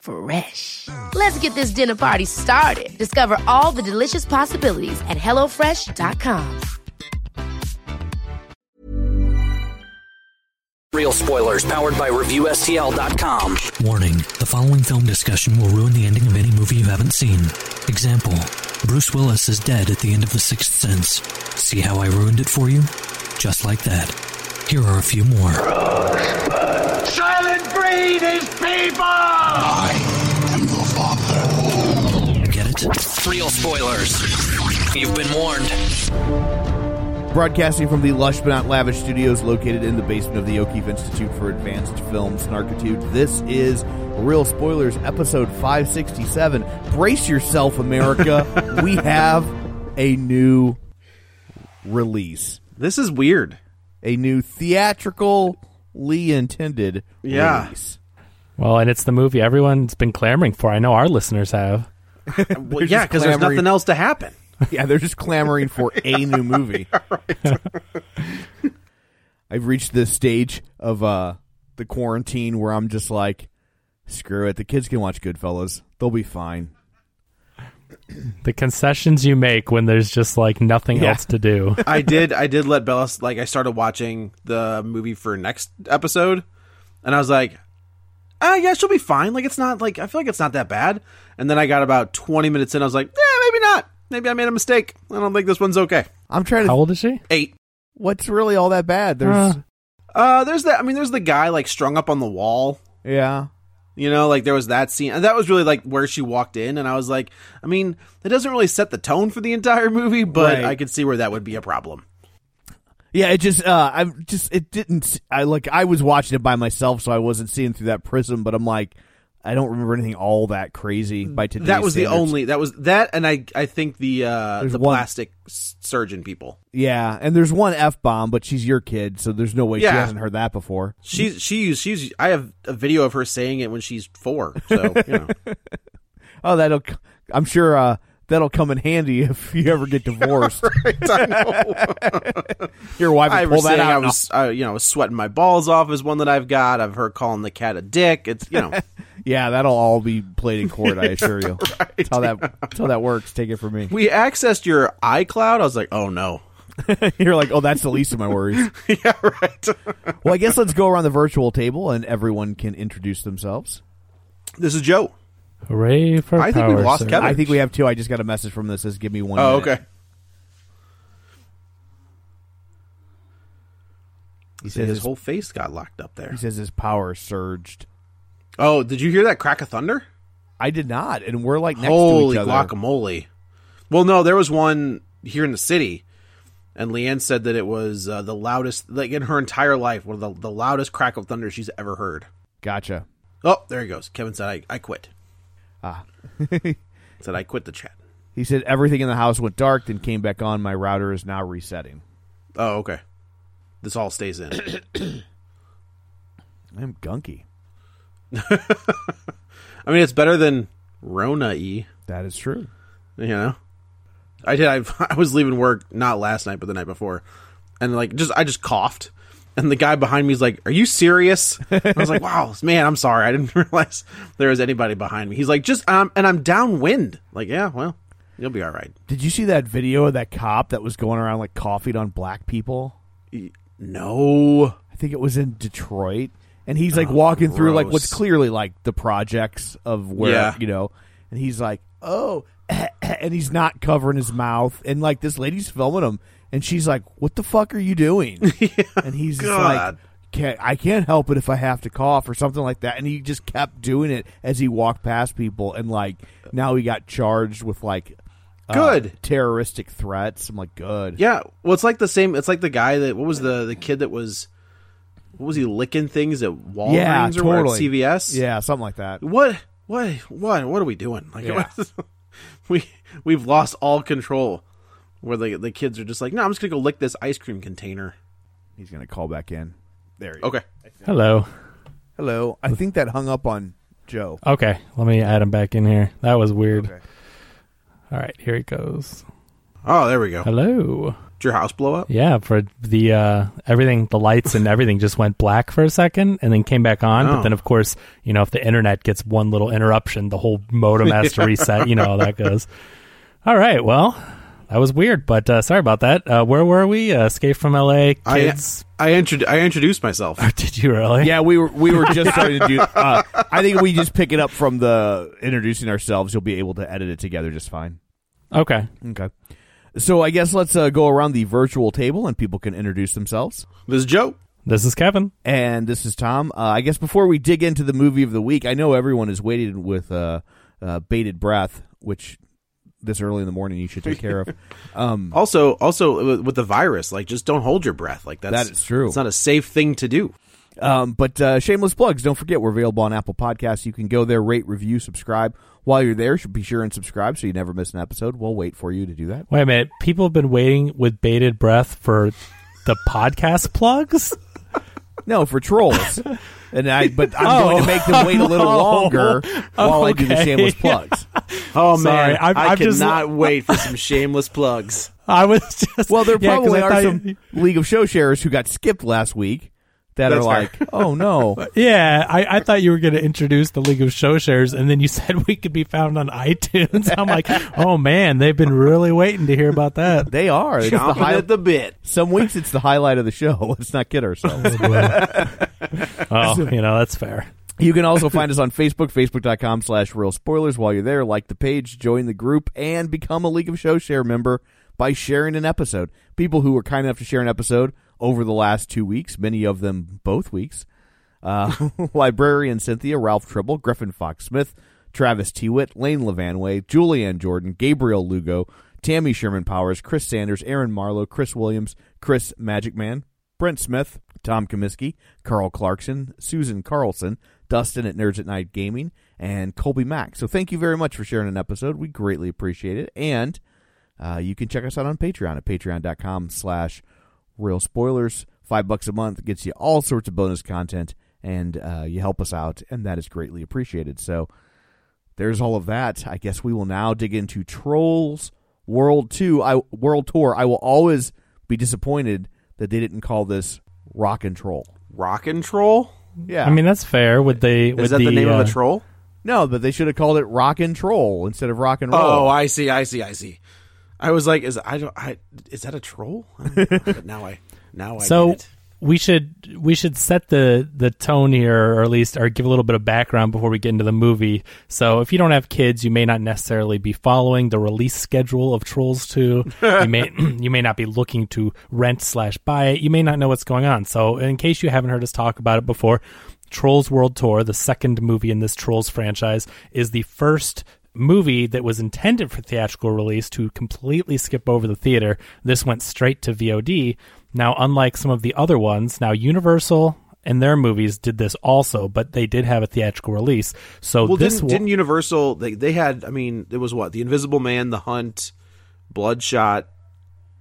Fresh. Let's get this dinner party started. Discover all the delicious possibilities at hellofresh.com. Real spoilers powered by ReviewSTL.com. Warning the following film discussion will ruin the ending of any movie you haven't seen. Example Bruce Willis is dead at the end of The Sixth Sense. See how I ruined it for you? Just like that. Here are a few more. Soylent Green is people! I am your father. Get it? Real spoilers. You've been warned. Broadcasting from the lush but not lavish studios located in the basement of the O'Keefe Institute for Advanced Film Snarkitude, this is Real Spoilers, episode 567. Brace yourself, America. we have a new release. This is weird. A new theatrically intended Yeah. release. Well, and it's the movie everyone's been clamoring for. I know our listeners have. Well, yeah, because there's nothing else to happen. Yeah, they're just clamoring for a new movie. I've reached this stage of uh, the quarantine where I'm just like, screw it. The kids can watch Goodfellas. They'll be fine. The concessions you make when there's just like nothing Yeah. else to do. I did. I did let Bella like. I started watching the movie for next episode, and I was like, "Ah, yeah, she'll be fine. Like, it's not like I feel like it's not that bad." And then I got about twenty minutes in. I was like, "Yeah, maybe not. Maybe I made a mistake. I don't think this one's okay." I'm trying to. How old is she? Eight. What's really all that bad? There's. Uh. Uh, there's that. I mean, there's the guy like strung up on the wall. yeah. You know, like there was that scene, and that was really like where she walked in, and I was like, I mean, it doesn't really set the tone for the entire movie, but Right. I could see where that would be a problem. Yeah, it just uh I just it didn't I like I was watching it by myself so I wasn't seeing through that prism but I'm like I don't remember anything all that crazy by today's that was the only that was that, and I I think the uh There's the one- plastic surgeon people. Yeah, and there's one F bomb but she's your kid so there's no way she hasn't heard that before. She's she's she's. I have a video of her saying it when she's four. So you know, Oh, that'll c- I'm sure uh that'll come in handy if you ever get divorced. I know. Your wife I will pull that saying out. I and was I, you know sweating my balls off is one that I've got. I've heard calling the cat a dick. It's you know Yeah, that'll all be played in court. I assure you. That's how that that's how that works. Take it from me. we accessed your iCloud. I was like, oh no. You're like, oh, that's the least of my worries. yeah, right. Well, I guess let's go around the virtual table and everyone can introduce themselves. this is Joe. Hooray for I think power we've lost surge. Kevin. I think we have two. I just got a message from this. Says, "Give me one." Oh, minute." okay. He Said says his his, whole face got locked up there. he says his power surged. Oh, did you hear that crack of thunder? I did not, and we're like next Holy to each other. guacamole! Well, no, there was one here in the city, and Leanne said that it was uh, the loudest, like in her entire life, one of the, the loudest crack of thunder she's ever heard. Gotcha. Oh, there he goes. Kevin said, "I, I quit." Ah. said, "I quit the chat." He said everything in the house went dark, then came back on. My router is now resetting. Oh, okay. This all stays in. I'm gunky. I mean, it's better than Rona E. That is true. You know, I did. I, I was leaving work not last night, but the night before, and like just I just coughed, and the guy behind me is like, "Are you serious?" I was like, "Wow, man, I'm sorry. I didn't realize there was anybody behind me." He's like, "Just um, and I'm downwind." Like, yeah, well, you'll be all right. Did you see that video of that cop that was going around like coughing on black people? No, I think it was in Detroit, and he's like walking through like what's clearly like the projects of where Yeah. you know, and he's like, oh, and he's not covering his mouth, and like this lady's filming him, and she's like, "What the fuck are you doing?" And he's just like, can't, "I can't help it if I have to cough or something like that." And he just kept doing it as he walked past people, and like now he got charged with like uh, Good. terroristic threats. I'm like, good. Yeah, well, it's like the same. It's like the guy that what was the the kid that was what was he licking things at Walgreens yeah, or totally. what, at CVS? Yeah, something like that. What? What? What? What are we doing? Like, Yeah. we we've lost all control. Where the the kids are just like, no, I'm just gonna go lick this ice cream container. He's gonna call back in. There. You Okay. Hello. Hello. I think that hung up on Joe. Okay, let me add him back in here. That was weird. Okay. All right, here he goes. Oh, there we go. Hello. Did your house blow up? Yeah, for the uh everything the lights and everything just went black for a second and then came back on. But Oh. then of course, you know, if the internet gets one little interruption, the whole modem has to reset, you know how that goes. All right, well, that was weird, but uh sorry about that. Uh where were we? Uh, Escape from LA kids. I I, intro- I introduced myself. Did you really? Yeah, we were we were just starting to do. Uh, I think we just pick it up from the introducing ourselves. You'll be able to edit it together just fine. Okay. Okay. So I guess let's uh, go around the virtual table and people can introduce themselves. This is Joe. This is Kevin. And this is Tom. Uh, I guess before we dig into the movie of the week, I know everyone is waiting with uh, uh, bated breath, which this early in the morning you should take care of. Um, Also, also with- with the virus, like just don't hold your breath. Like that's That is true. It's not a safe thing to do. Um, but uh, shameless plugs. Don't forget we're available on Apple Podcasts. You can go there, rate, review, subscribe. While you're there, be sure and subscribe so you never miss an episode. We'll wait for you to do that. Wait a minute. People have been waiting with bated breath for the podcast plugs? No, for trolls. and I, but I'm Oh. going to oh. make them wait a little Oh. longer while I do the shameless plugs. Oh Sorry, man, I'm- I I'm just- cannot wait for some shameless plugs. I was just Well, there Yeah, 'cause probably I are thought some you- League of Show Sharers who got skipped last week that That's are like, oh no. Yeah, I, I thought you were going to introduce the League of Show Shares, and then you said we could be found on iTunes. I'm like, oh man, they've been really waiting to hear about that. They are. It's the high- at the bit. some weeks it's the highlight of the show. Let's not kid ourselves. Oh, oh you know that's fair. You can also find us on Facebook, facebook.com slash real spoilers. While you're there, like the page, join the group, and become a League of Show Share member by sharing an episode. People who were kind enough to share an episode over the last two weeks, many of them both weeks. Uh, Librarian Cynthia, Ralph Tribble, Griffin Fox Smith, Travis Tewitt, Lane Levanway, Julianne Jordan, Gabriel Lugo, Tammy Sherman Powers, Chris Sanders, Aaron Marlowe, Chris Williams, Chris Magic Man, Brent Smith, Tom Comiskey, Carl Clarkson, Susan Carlson, Dustin at Nerds at Night Gaming, and Colby Mack. So thank you very much for sharing an episode. We greatly appreciate it. And uh, you can check us out on Patreon at patreon.com slash real spoilers. Five bucks a month gets you all sorts of bonus content, and uh, you help us out, and that is greatly appreciated. So there's all of that. I guess we will now dig into Trolls World Two, I, World Tour. I will always be disappointed that they didn't call this Rock and Troll. Rock and troll. Yeah, I mean that's fair with they? with Is that the, name uh, of a troll? no, but they should have called it Rock and Troll instead of Rock and Roll. Oh, I see. I see. I see. I was like, is I don't. I is that a troll? but now I now I So we should we should set the the tone here, or at least or give a little bit of background before we get into the movie. So if you don't have kids, you may not necessarily be following the release schedule of Trolls Two. you may you may not be looking to rent slash buy it. You may not know what's going on. So in case you haven't heard us talk about it before, Trolls World Tour, the second movie in this Trolls franchise, is the first movie that was intended for theatrical release to completely skip over the theater. This went straight to VOD. Now, unlike some of the other ones, now Universal and their movies did this also, but they did have a theatrical release. So Well, this didn't, didn't Universal? They they had. I mean, it was what the Invisible Man, The Hunt, Bloodshot.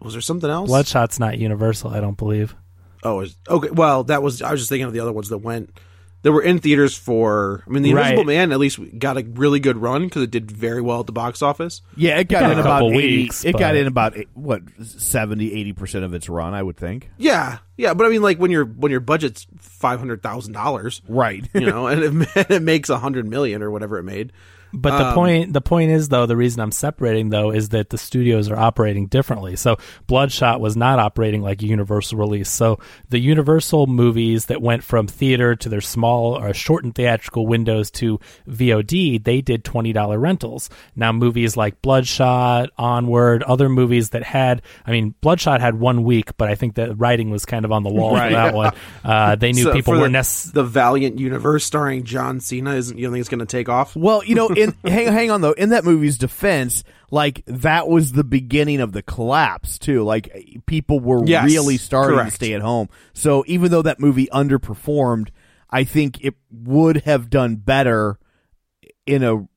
Was there something else? Bloodshot's not Universal, I don't believe. Oh, was- okay. Well, that was. I was just thinking of the other ones that went. That were in theaters for. I mean, the Invisible Right. Man at least got a really good run because it did very well at the box office. yeah, it got got in a about couple 80, weeks, It got but- in about what 70 80 percent of its run, I would think. Yeah, yeah, but I mean, like when your when your budget's five hundred thousand dollars, Right. you know, and it, and it makes a hundred million or whatever it made. But the Um, point the point is though the reason I'm separating though is that the studios are operating differently. So Bloodshot was not operating like a Universal release. So the Universal movies that went from theater to their small or shortened theatrical windows to VOD, they did twenty dollar rentals. Now movies like Bloodshot, Onward, other movies that had I mean Bloodshot had one week, but I think the writing was kind of on the wall Right. for that one. Uh, they knew So people weren't the, necessarily the Valiant universe starring John Cena. Isn't you don't think it's going to take off? Well, you know, in hang hang on though. In that movie's defense, like that was the beginning of the collapse too. Like people were Yes, really starting correct. to stay at home. So even though that movie underperformed, I think it would have done better in a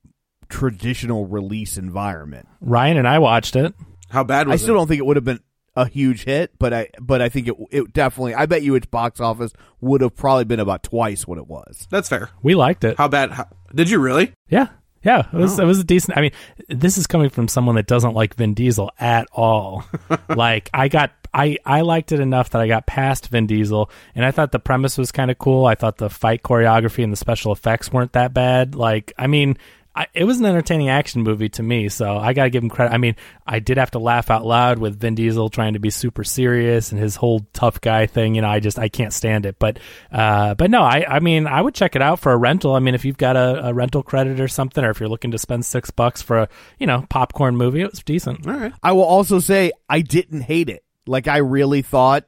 traditional release environment. Ryan and I watched it. How bad I still it? don't think it would have been a huge hit, but I but I think it it definitely. I bet you its box office would have probably been about twice what it was. That's fair. We liked it. How bad? How, did you really? Yeah. Yeah, it was Oh. it was a decent. I mean, this is coming from someone that doesn't like Vin Diesel at all. like I got I I liked it enough that I got past Vin Diesel and I thought the premise was kind of cool. I thought the fight choreography and the special effects weren't that bad. Like I mean, I, it was an entertaining action movie to me, so I got to give him credit. I mean, I did have to laugh out loud with Vin Diesel trying to be super serious and his whole tough guy thing. You know, I just I can't stand it. But uh, but no, I I mean, I would check it out for a rental. I mean, if you've got a, a rental credit or something, or if you're looking to spend six bucks for a you know popcorn movie, it was decent. All right. I will also say I didn't hate it. Like I really thought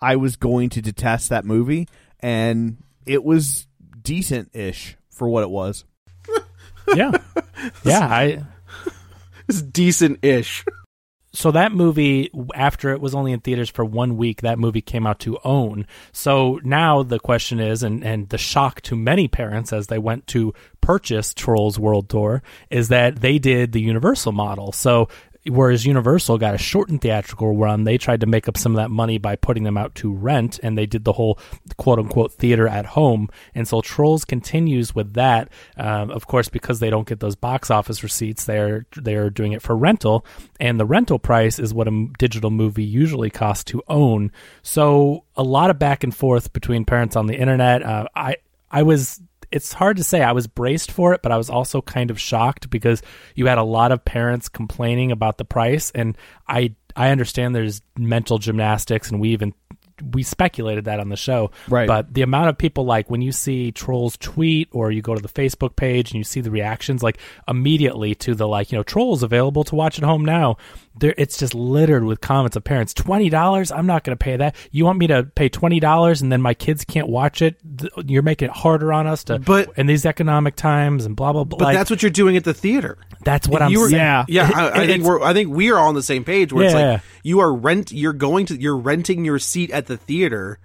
I was going to detest that movie, and it was decent ish for what it was. Yeah, yeah. I It's decent ish. so that movie after it was only in theaters for one week that movie came out to own so now the question is and, and the shock to many parents as they went to purchase trolls world tour is that they did the universal model so whereas universal got a shortened theatrical run they tried to make up some of that money by putting them out to rent and they did the whole quote unquote theater at home. And so trolls continues with that. Um, of course because they don't get those box office receipts they're they're doing it for rental. And the rental price is what a digital movie usually costs to own. So a lot of back and forth between parents on the internet. Uh, i i was it's hard to say. I was braced for it, but I was also kind of shocked because you had a lot of parents complaining about the price, and I I understand there's mental gymnastics, and we even we speculated that on the show, Right. But the amount of people like when you see trolls tweet or you go to the Facebook page and you see the reactions, like immediately to the like you know trolls available to watch at home now. There, it's just littered with comments of parents. Twenty dollars? I'm not going to pay that. You want me to pay twenty dollars and then my kids can't watch it? You're making it harder on us to. But- in these economic times and blah blah blah. But like, that's what you're doing at the theater. that's what If I'm you were- saying. Yeah. yeah. I, I think we're I think we are all on the same page. Where it's like yeah. you are rent. You're going to you're renting your seat at the theater,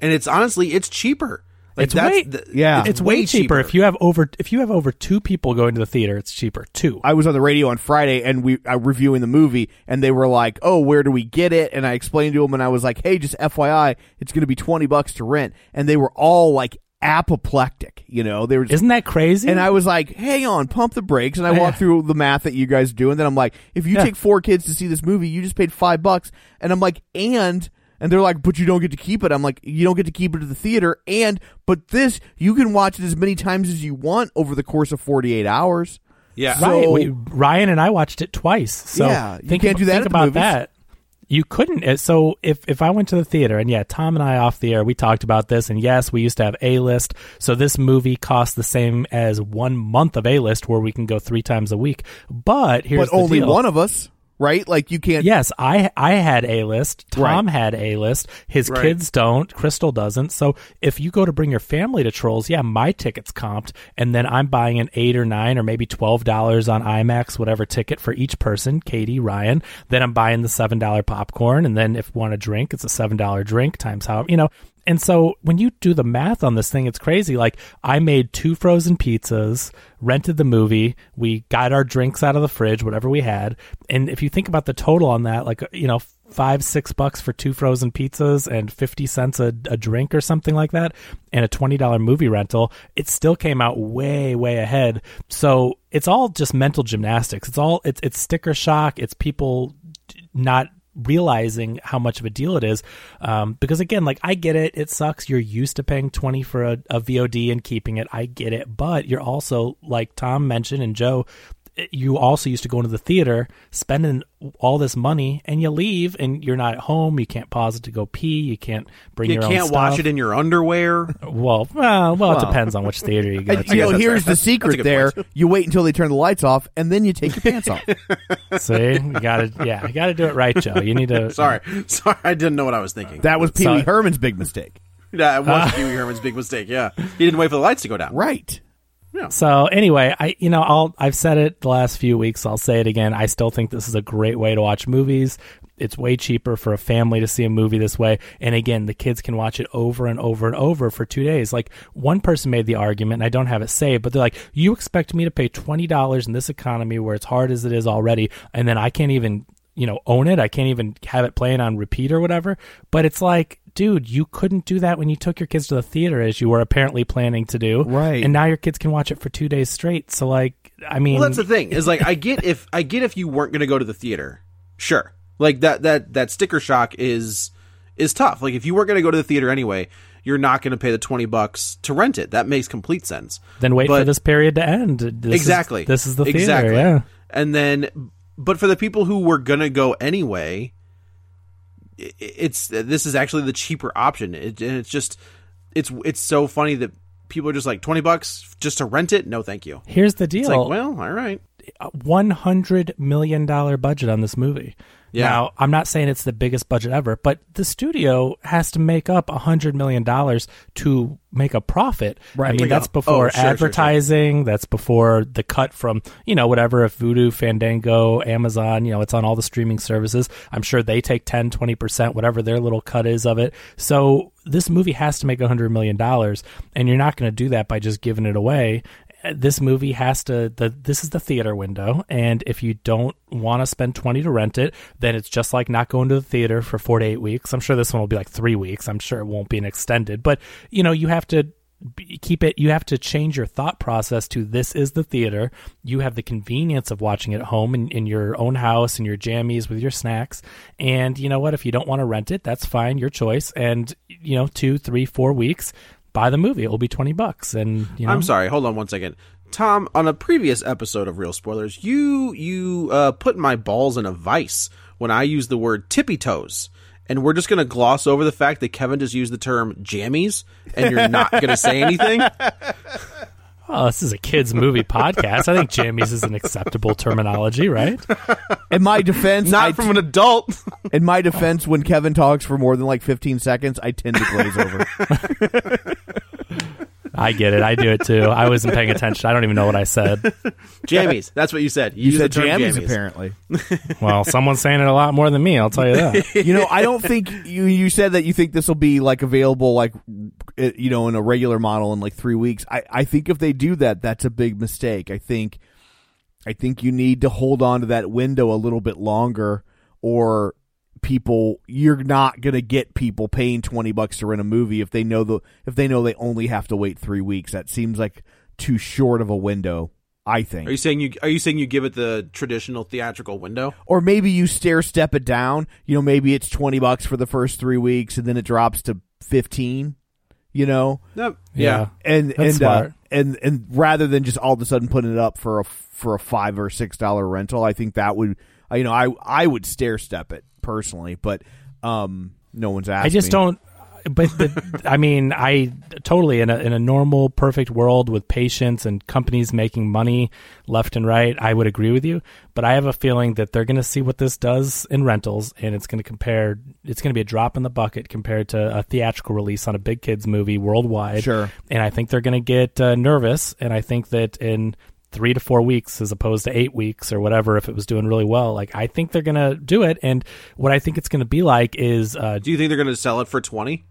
and it's honestly it's cheaper. Like It's way- the- Yeah. it's way cheaper. if you have over if you have over two people going to the theater. It's cheaper. Two. I was on the radio on Friday and we uh, reviewing the movie, and they were like, "Oh, where do we get it?" And I explained to them, and I was like, "Hey, just FYI, it's going to be twenty bucks to rent." And they were all like apoplectic, you know. They were just, Isn't that crazy? And I was like, "Hang on, pump the brakes." And I walked through the math that you guys do, and then I'm like, "If you Yeah. take four kids to see this movie, you just paid five bucks." And I'm like, "And." And they're like, but you don't get to keep it. I'm like, you don't get to keep it at the theater. And, but this, you can watch it as many times as you want over the course of 48 hours. yeah. So- right. We, Ryan and I watched it twice. So Yeah, you think can't do that Think at about movies. that. You couldn't. uh, So if if I went to the theater and yeah, Tom and I off the air, we talked about this, and yes, we used to have a list. So this movie costs the same as one month of a list, where we can go three times a week. But here's but only the deal. one of us, right? Like you can't. Yes, I I had a list. Tom Right. had a list. His Right. kids don't. Crystal doesn't. So if you go to bring your family to Trolls, yeah, my ticket's comped, and then I'm buying an eight or nine or maybe twelve dollars on IMAX, whatever ticket for each person. Katie, Ryan. Then I'm buying the seven dollar popcorn, and then if want a drink, it's a seven dollar drink times how you know. And so when you do the math on this thing, it's crazy. Like I made two frozen pizzas, rented the movie, we got our drinks out of the fridge, whatever we had, and if you think about the total on that, like you know, five six bucks for two frozen pizzas and fifty cents a, a drink or something like that, and a twenty dollar movie rental, it still came out way way ahead. So it's all just mental gymnastics. It's all it's it's sticker shock. It's people not realizing how much of a deal it is. Um, because again, like I get it, it sucks. You're used to paying twenty for a, a VOD and keeping it. I get it, but you're also like Tom mentioned and Joe you also used to go into the theater, spending all this money, and you leave, and you're not at home. You can't pause it to go pee. You can't bring You your own You can't watch stuff. it in your underwear. Well, well, well, it depends on which theater you go And, to. you know, here's right. the secret good there. point. You wait until they turn the lights off, and then you take your pants off. See, you gotta, yeah, you gotta do it right, Joe. You need to. Sorry, sorry, I didn't know what I was thinking. That was Pee Wee Herman's big mistake. that was Pee Wee Herman's big mistake. Yeah, he didn't wait for the lights to go down. Right. So anyway, I you know I'll I've said it the last few weeks. I'll say it again. I still think this is a great way to watch movies. It's way cheaper for a family to see a movie this way. And again, the kids can watch it over and over and over for two days. Like one person made the argument, and I don't have it saved, but they're like, "You expect me to pay twenty dollars in this economy where it's hard as it is already, and then I can't even." You know, own it. I can't even have it playing on repeat or whatever. But it's like, dude, you couldn't do that when you took your kids to the theater, as you were apparently planning to do. Right. And now your kids can watch it for two days straight. So like, I mean, Well, that's the thing. Is like I get if I get if you weren't going to go to the theater, sure. Like that that that sticker shock is is tough. Like if you weren't going to go to the theater anyway, you're not going to pay the twenty bucks to rent it. That makes complete sense. then wait for this period to end. This is- exactly. this is the theater. exactly. Yeah. And then, but for the people who were gonna go anyway, i- it's this is actually the cheaper option. It, and it's just it's it's so funny that people are just like twenty bucks just to rent it. No, thank you. Here's the deal. It's like, well, all right. One hundred million dollar budget on this movie. Yeah. Now, I'm not saying it's the biggest budget ever, but the studio has to make up a hundred million dollars to make a profit. Right. I mean, that's oh, before sure, sure, sure. advertising. That's before the cut from you know whatever if Vudu, Fandango, Amazon. You know, it's on all the streaming services. I'm sure they take 10, 20 percent, whatever their little cut is of it. So this movie has to make a hundred million dollars, and you're not going to do that by just giving it away this movie has to the this is the theater window and if you don't want to spend 20 to rent it then it's just like not going to the theater for 4 to 8 weeks. I'm sure this one will be like 3 weeks. I'm sure it won't be an extended but you know you have to keep it you have to change your thought process to this is the theater. You have the convenience of watching it at home in, in your own house in your jammies with your snacks. And you know what if you don't want to rent it that's fine your choice. And you know two three four weeks buy the movie it will be 20 bucks and you know I'm sorry. Hold on one second. Tom, on a previous episode of Real Spoilers, you you uh, put my balls in a vice when I used the word tippy toes. And we're just going to gloss over the fact that Kevin just used the term jammies, and you're not going to say anything. Oh, this is a kids' movie podcast. I think jammies is an acceptable terminology, right? In my defense, Not I from an adult. in my defense, when Kevin talks for more than like 15 seconds, I tend to glaze over. I get it. I do it too. I wasn't paying attention. I don't even know what I said. jammies. That's what you said. You, You said the jammies, jammies. apparently. Well, someone's saying it a lot more than me. I'll tell you that. You know, I don't think you. You said that you think this will be like available, like you know, in a regular model in like three weeks. I I think if they do that, that's a big mistake. I think, I think you need to hold on to that window a little bit longer, or people you're not going to get people paying 20 bucks to rent a movie if they know the if they know they only have to wait 3 weeks that seems like too short of a window i think Are you saying you are you saying you give it the traditional theatrical window? or maybe you stair step it down you know maybe it's 20 bucks for the first 3 weeks and then it drops to 15 you know Yep. Yeah. and That's and uh, and and rather than just all of a sudden putting it up for a for a 5 or 6 dollar rental i think that would you know i i would stair step it personally but um no one's asking. I just me. don't. But the, I mean, I totally in a in a normal, perfect world with patience and companies making money left and right. I would agree with you, but I have a feeling that they're going to see what this does in rentals, and it's going to compare. It's going to be a drop in the bucket compared to a theatrical release on a big kids movie worldwide. Sure. and I think they're going to get uh, nervous, and I think that in three to four weeks as opposed to eight weeks or whatever if it was doing really well like i think they're gonna do it and what i think it's gonna be like is uh, Do you think they're going to sell it for twenty?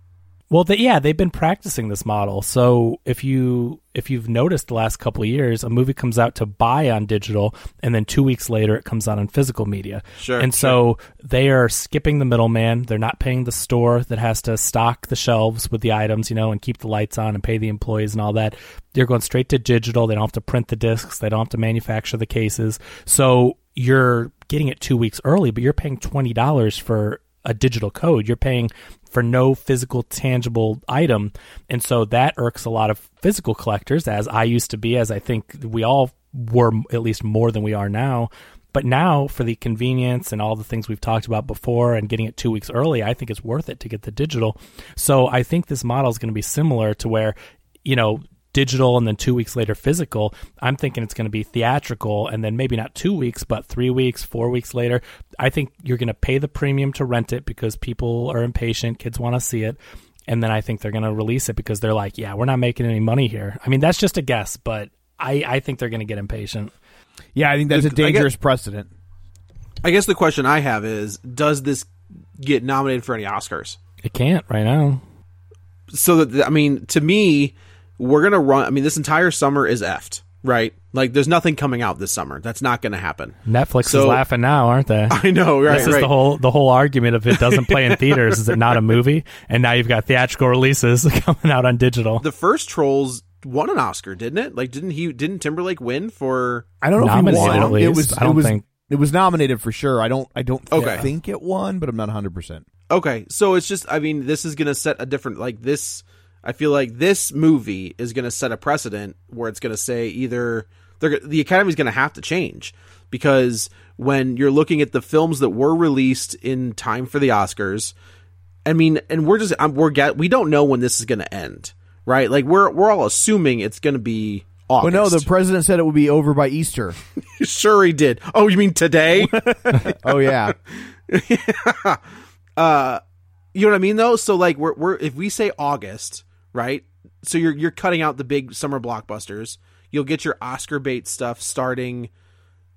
Well, they, yeah, they've been practicing this model. So if you if you've noticed the last couple of years, a movie comes out to buy on digital, and then two weeks later it comes out on physical media. Sure, And so they are skipping the middleman. They're not paying the store that has to stock the shelves with the items, you know, and keep the lights on and pay the employees and all that. They're going straight to digital. They don't have to print the discs. They don't have to manufacture the cases. So you're getting it two weeks early, but you're paying twenty dollars for a digital code. You're paying for no physical, tangible item, and so that irks a lot of physical collectors, as I used to be, as I think we all were, at least more than we are now. But now, for the convenience and all the things we've talked about before and getting it two weeks early, I think it's worth it to get the digital. So I think this model is going to be similar to where, you know, digital and then two weeks later physical. I'm thinking it's going to be theatrical and then maybe not two weeks, but three weeks, four weeks later. I think you're going to pay the premium to rent it because people are impatient, kids want to see it. And then I think they're going to release it because they're like, yeah, we're not making any money here. I mean, that's just a guess, but I, I think they're going to get impatient. Yeah, I think that's a dangerous precedent. I guess the question I have is does this get nominated for any Oscars? It can't right now. So that I mean, to me, we're gonna run. I mean, this entire summer is effed, right? Like, there's nothing coming out this summer. That's not going to happen. Netflix So- is laughing now, aren't they? I know, right? This is right. the whole the whole argument of it doesn't play in theaters. is it not a movie? And now you've got theatrical releases coming out on digital. the first Trolls won an Oscar, didn't it? Like, didn't he? Didn't Timberlake win for? I don't know Nominated, if he at won. least. It was. I don't it was. think- It was nominated for sure. I don't. I don't Okay. think it won, but I'm not 100. percent Okay, so it's just. I mean, this is going to set a different. Like this, I feel like this movie is going to set a precedent where it's going to say either the Academy's going to have to change because when you're looking at the films that were released in time for the Oscars, I mean, and we're just we're get we don't know when this is going to end, right? Like we're we're all assuming it's going to be. Well, no, the president said it would be over by Easter. sure he did. Oh, you mean today? Oh yeah, uh you know what I mean though? So like we're we're if we say August, right? So you're you're cutting out the big summer blockbusters. You'll get your Oscar bait stuff starting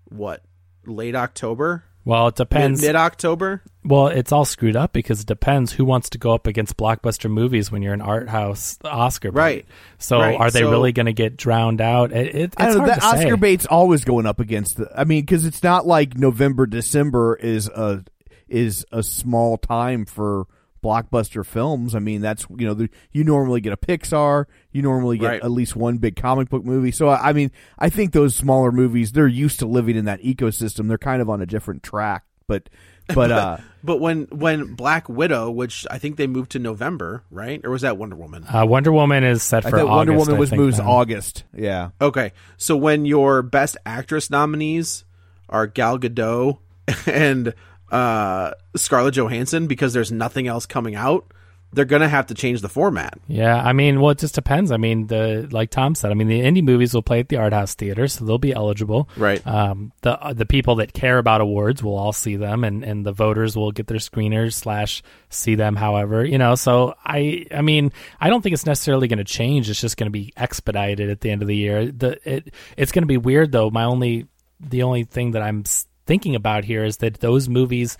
what? Late October? Well, it depends. Mid October? Well, it's all screwed up because it depends who wants to go up against blockbuster movies when you're an art house Oscar. bait. Right. So Right. are they So- really going to get drowned out? It, it, it's I don't know. hard The to say. Oscar bait's always going up against the. I mean, because it's not like November, December is a is a small time for blockbuster films. I mean, that's you know, the, you normally get a Pixar, you normally get Right. at least one big comic book movie. So I I mean, I think those smaller movies they're used to living in that ecosystem. They're kind of on a different track, but but uh, But when when Black Widow, which I think they moved to November, right? Or was that Wonder Woman? Uh, Wonder Woman is set for think August. Wonder Woman I was think, moved to. August. Yeah. Okay. So when your best actress nominees are Gal Gadot and uh Scarlett Johansson because there's nothing else coming out, they're going to have to change the format. Yeah, I mean, well, it just depends. I mean, the like Tom said, I mean, the indie movies will play at the art house theater, so they'll be eligible. Right. Um, the the people that care about awards will all see them, and, and the voters will get their screeners slash see them. However, you know, so I I mean, I don't think it's necessarily going to change. It's just going to be expedited at the end of the year. The it it's going to be weird though. My only the only thing that I'm thinking about here is that those movies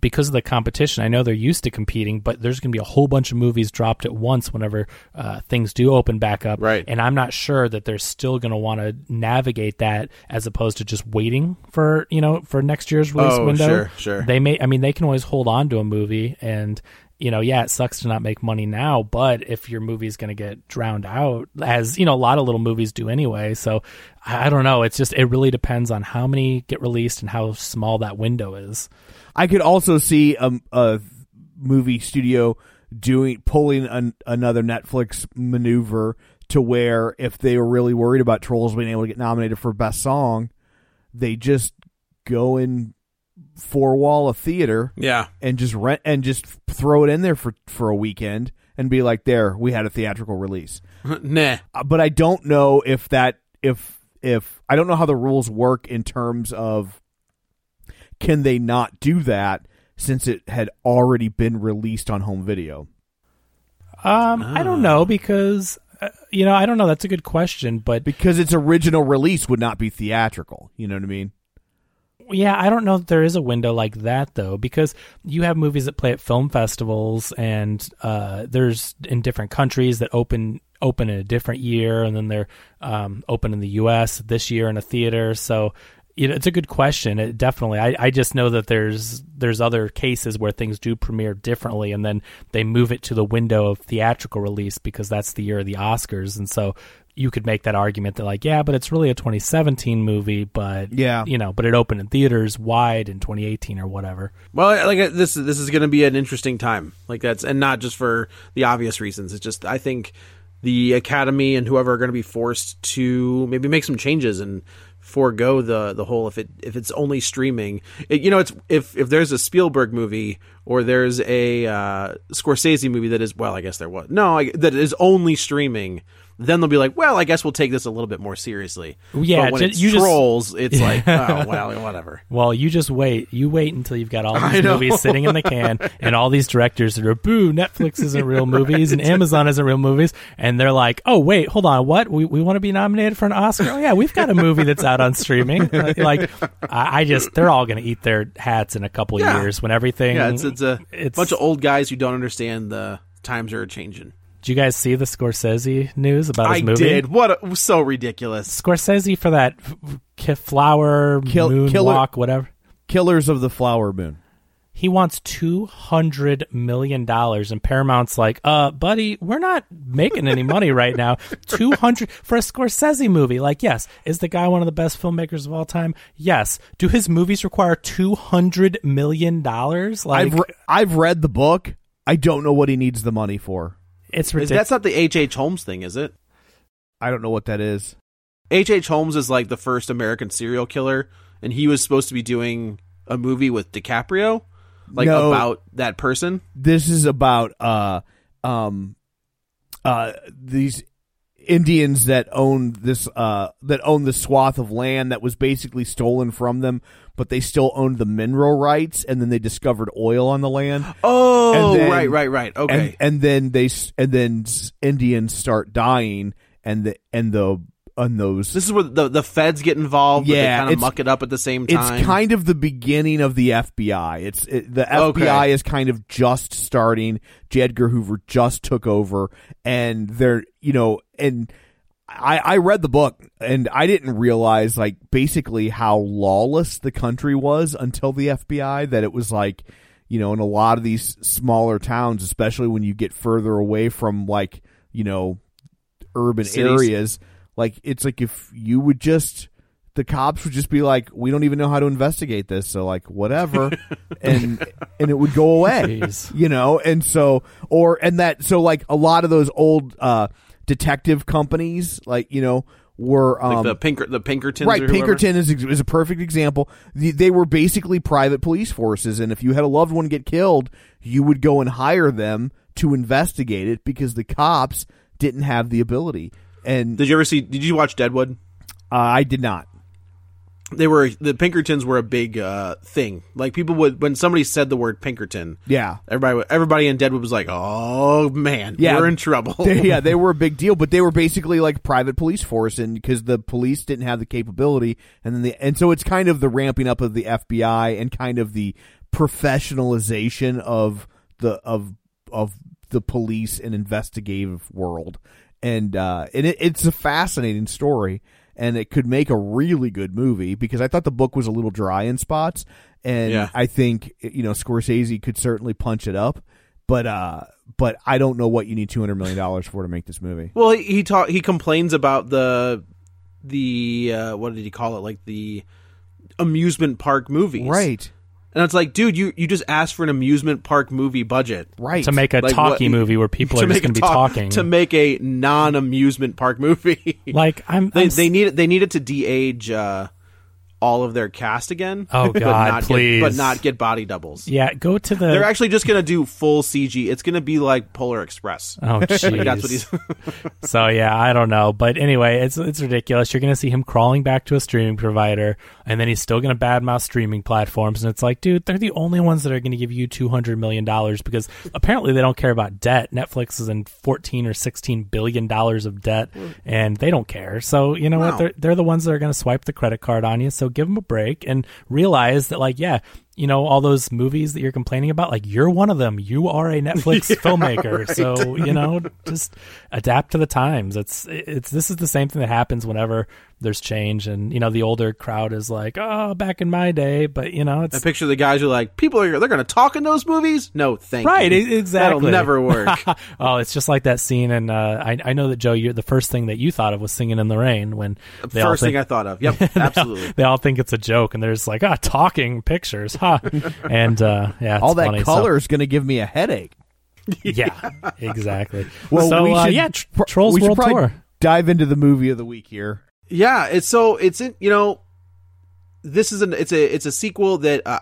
because of the competition, I know they're used to competing, but there's going to be a whole bunch of movies dropped at once whenever uh, things do open back up. Right. And I'm not sure that they're still going to want to navigate that as opposed to just waiting for you know for next year's release Oh, window. sure, sure. They may. I mean, they can always hold on to a movie and. You know, yeah, it sucks to not make money now, but if your movie's going to get drowned out, as you know, a lot of little movies do anyway. So I don't know. It's just it really depends on how many get released and how small that window is. I could also see a, a movie studio doing pulling an, another Netflix maneuver to where if they were really worried about Trolls being able to get nominated for best song, they just go in four wall a theater Yeah. and just rent and just throw it in there for for a weekend and be like, there, we had a theatrical release. nah. Uh, but I don't know if that if if I don't know how the rules work in terms of can they not do that since it had already been released on home video. Um, I don't know because uh, you know I don't know. That's a good question, but Because its original release would not be theatrical. You know what I mean? Yeah, I don't know if there is a window like that though, because you have movies that play at film festivals, and uh, there's in different countries that open open in a different year, and then they're um, open in the U.S. this year in a theater. So you know, it's a good question. It definitely, I, I just know that there's there's other cases where things do premiere differently, and then they move it to the window of theatrical release because that's the year of the Oscars, and so you could make that argument that like, yeah, but it's really a 2017 movie, but Yeah. you know, but it opened in theaters wide in 2018 or whatever. Well, like uh, this, this is going to be an interesting time. Like that's, and not just for the obvious reasons. It's just I think the Academy and whoever are going to be forced to maybe make some changes and forego the the whole if it if it's only streaming. It, you know, it's if if there's a Spielberg movie or there's a uh, Scorsese movie that is well, I guess there was no I, that is only streaming. Then they'll be like, well, I guess we'll take this a little bit more seriously. Yeah, but when ju- it's you just- trolls, it's like, oh well, whatever. Well, you just wait. You wait until you've got all these movies sitting in the can, and all these directors that are boo. Netflix isn't real movies, and Amazon isn't real movies, and they're like, oh wait, hold on, what? We we want to be nominated for an Oscar? Oh yeah, we've got a movie that's out on streaming. Like, I, I just they're all going to eat their hats in a couple Yeah. years when everything. Yeah, it's it's a It's- bunch of old guys who don't understand the times are changing. Did you guys see the Scorsese news about his I movie? did. What a, so ridiculous. Scorsese for that f- f- flower Kill- moonwalk, killer- whatever. Killers of the Flower Moon. He wants two hundred million dollars, and Paramount's like, "Uh, buddy, we're not making any money right now. Two hundred for a Scorsese movie? Like, yes, is the guy one of the best filmmakers of all time? Yes. Do his movies require two hundred million dollars? Like, I've re- I've read the book. I don't know what he needs the money for. It's ridiculous. That's not the H. H. Holmes thing, is it? I don't know what that is. H. H. Holmes is like the first American serial killer, and he was supposed to be doing a movie with DiCaprio, like No. about that person. This is about uh um uh these Indians that own this uh that own the swath of land that was basically stolen from them, but they still owned the mineral rights, and then they discovered oil on the land. Oh, then- right, right, right. Okay. and, and then they and then Indians start dying, and the and the and those this is where the the feds get involved. Yeah, they kind of muck it up at the same time. It's kind of the beginning of the FBI. It's it, the Okay. FBI is kind of just starting. J. Edgar Hoover just took over, and they're you know, and I I read the book and I didn't realize like basically how lawless the country was until the FBI. That it was like you know in a lot of these smaller towns, especially when you get further away from like you know urban Cities. areas. Like it's like if you would just the cops would just be like, we don't even know how to investigate this, so like whatever, and and it would go away, Jeez. you know. And so or and that so like a lot of those old uh detective companies, like you know, were um, like the Pinker, the Pinkertons, Right, or. Pinkerton is is a perfect example. The- They were basically private police forces, and if you had a loved one get killed, you would go and hire them to investigate it because the cops didn't have the ability. And Did you ever see? Did you watch Deadwood? uh, I did not. They were the Pinkertons were a big uh, thing. Like people would when somebody said the word Pinkerton, Yeah, everybody everybody in Deadwood was like, "Oh man, Yeah. we're in trouble." They- yeah, they were a big deal, but they were basically like private police force, and because the police didn't have the capability, and then the and so it's kind of the ramping up of the FBI and kind of the professionalization of the of of the police and investigative world, and uh, and it, it's a fascinating story, and it could make a really good movie because I thought the book was a little dry in spots, and Yeah. I think you know Scorsese could certainly punch it up. But uh, but I don't know what you need two hundred million dollars for to make this movie. Well, he he, talk, he complains about the the uh, what did he call it? Like the amusement park movies, Right, And it's like, dude, you you just asked for an amusement park movie budget right. to make a Like talkie what- movie where people are just going a to be talk- talking. to make a non amusement park movie. like I'm, they I'm they needed they needed to de-age uh, all of their cast again. Oh, but God, not please. get, but not get body doubles. yeah, go to the. They're actually just gonna do full CG. It's gonna be like Polar Express. Oh, jeez. that's what he's. so yeah, I don't know, but anyway, it's it's ridiculous. You're gonna see him crawling back to a streaming provider, and then he's still gonna badmouth streaming platforms, and it's like, dude, they're the only ones that are gonna give you two hundred million dollars because apparently they don't care about debt. Netflix is in fourteen or sixteen billion dollars of debt, and they don't care. So you know Wow. what? They're they're the ones that are gonna swipe the credit card on you. So give them a break and realize that, like, yeah, you know all those movies that you're complaining about like you're one of them you are a netflix Yeah, filmmaker right. so you know just adapt to the times it's it's this is the same thing that happens whenever there's change and you know the older crowd is like oh back in my day but you know I it's picture the guys who are like, people are they're going to talk in those movies. No, thank right you. e- exactly That'll never work. oh it's just like that scene and uh, I, I know that joe you're the first thing that you thought of was singing in the rain when they all First thing I thought of. Yep, absolutely. they all think it's a joke and there's like ah talking pictures and uh yeah it's All that funny. So- color is going to give me a headache. yeah exactly Well, so we uh, should yeah tr- pr- trolls we world probably tour Dive into the movie of the week here. Yeah, it's so it's in you know this is an it's a it's a sequel that uh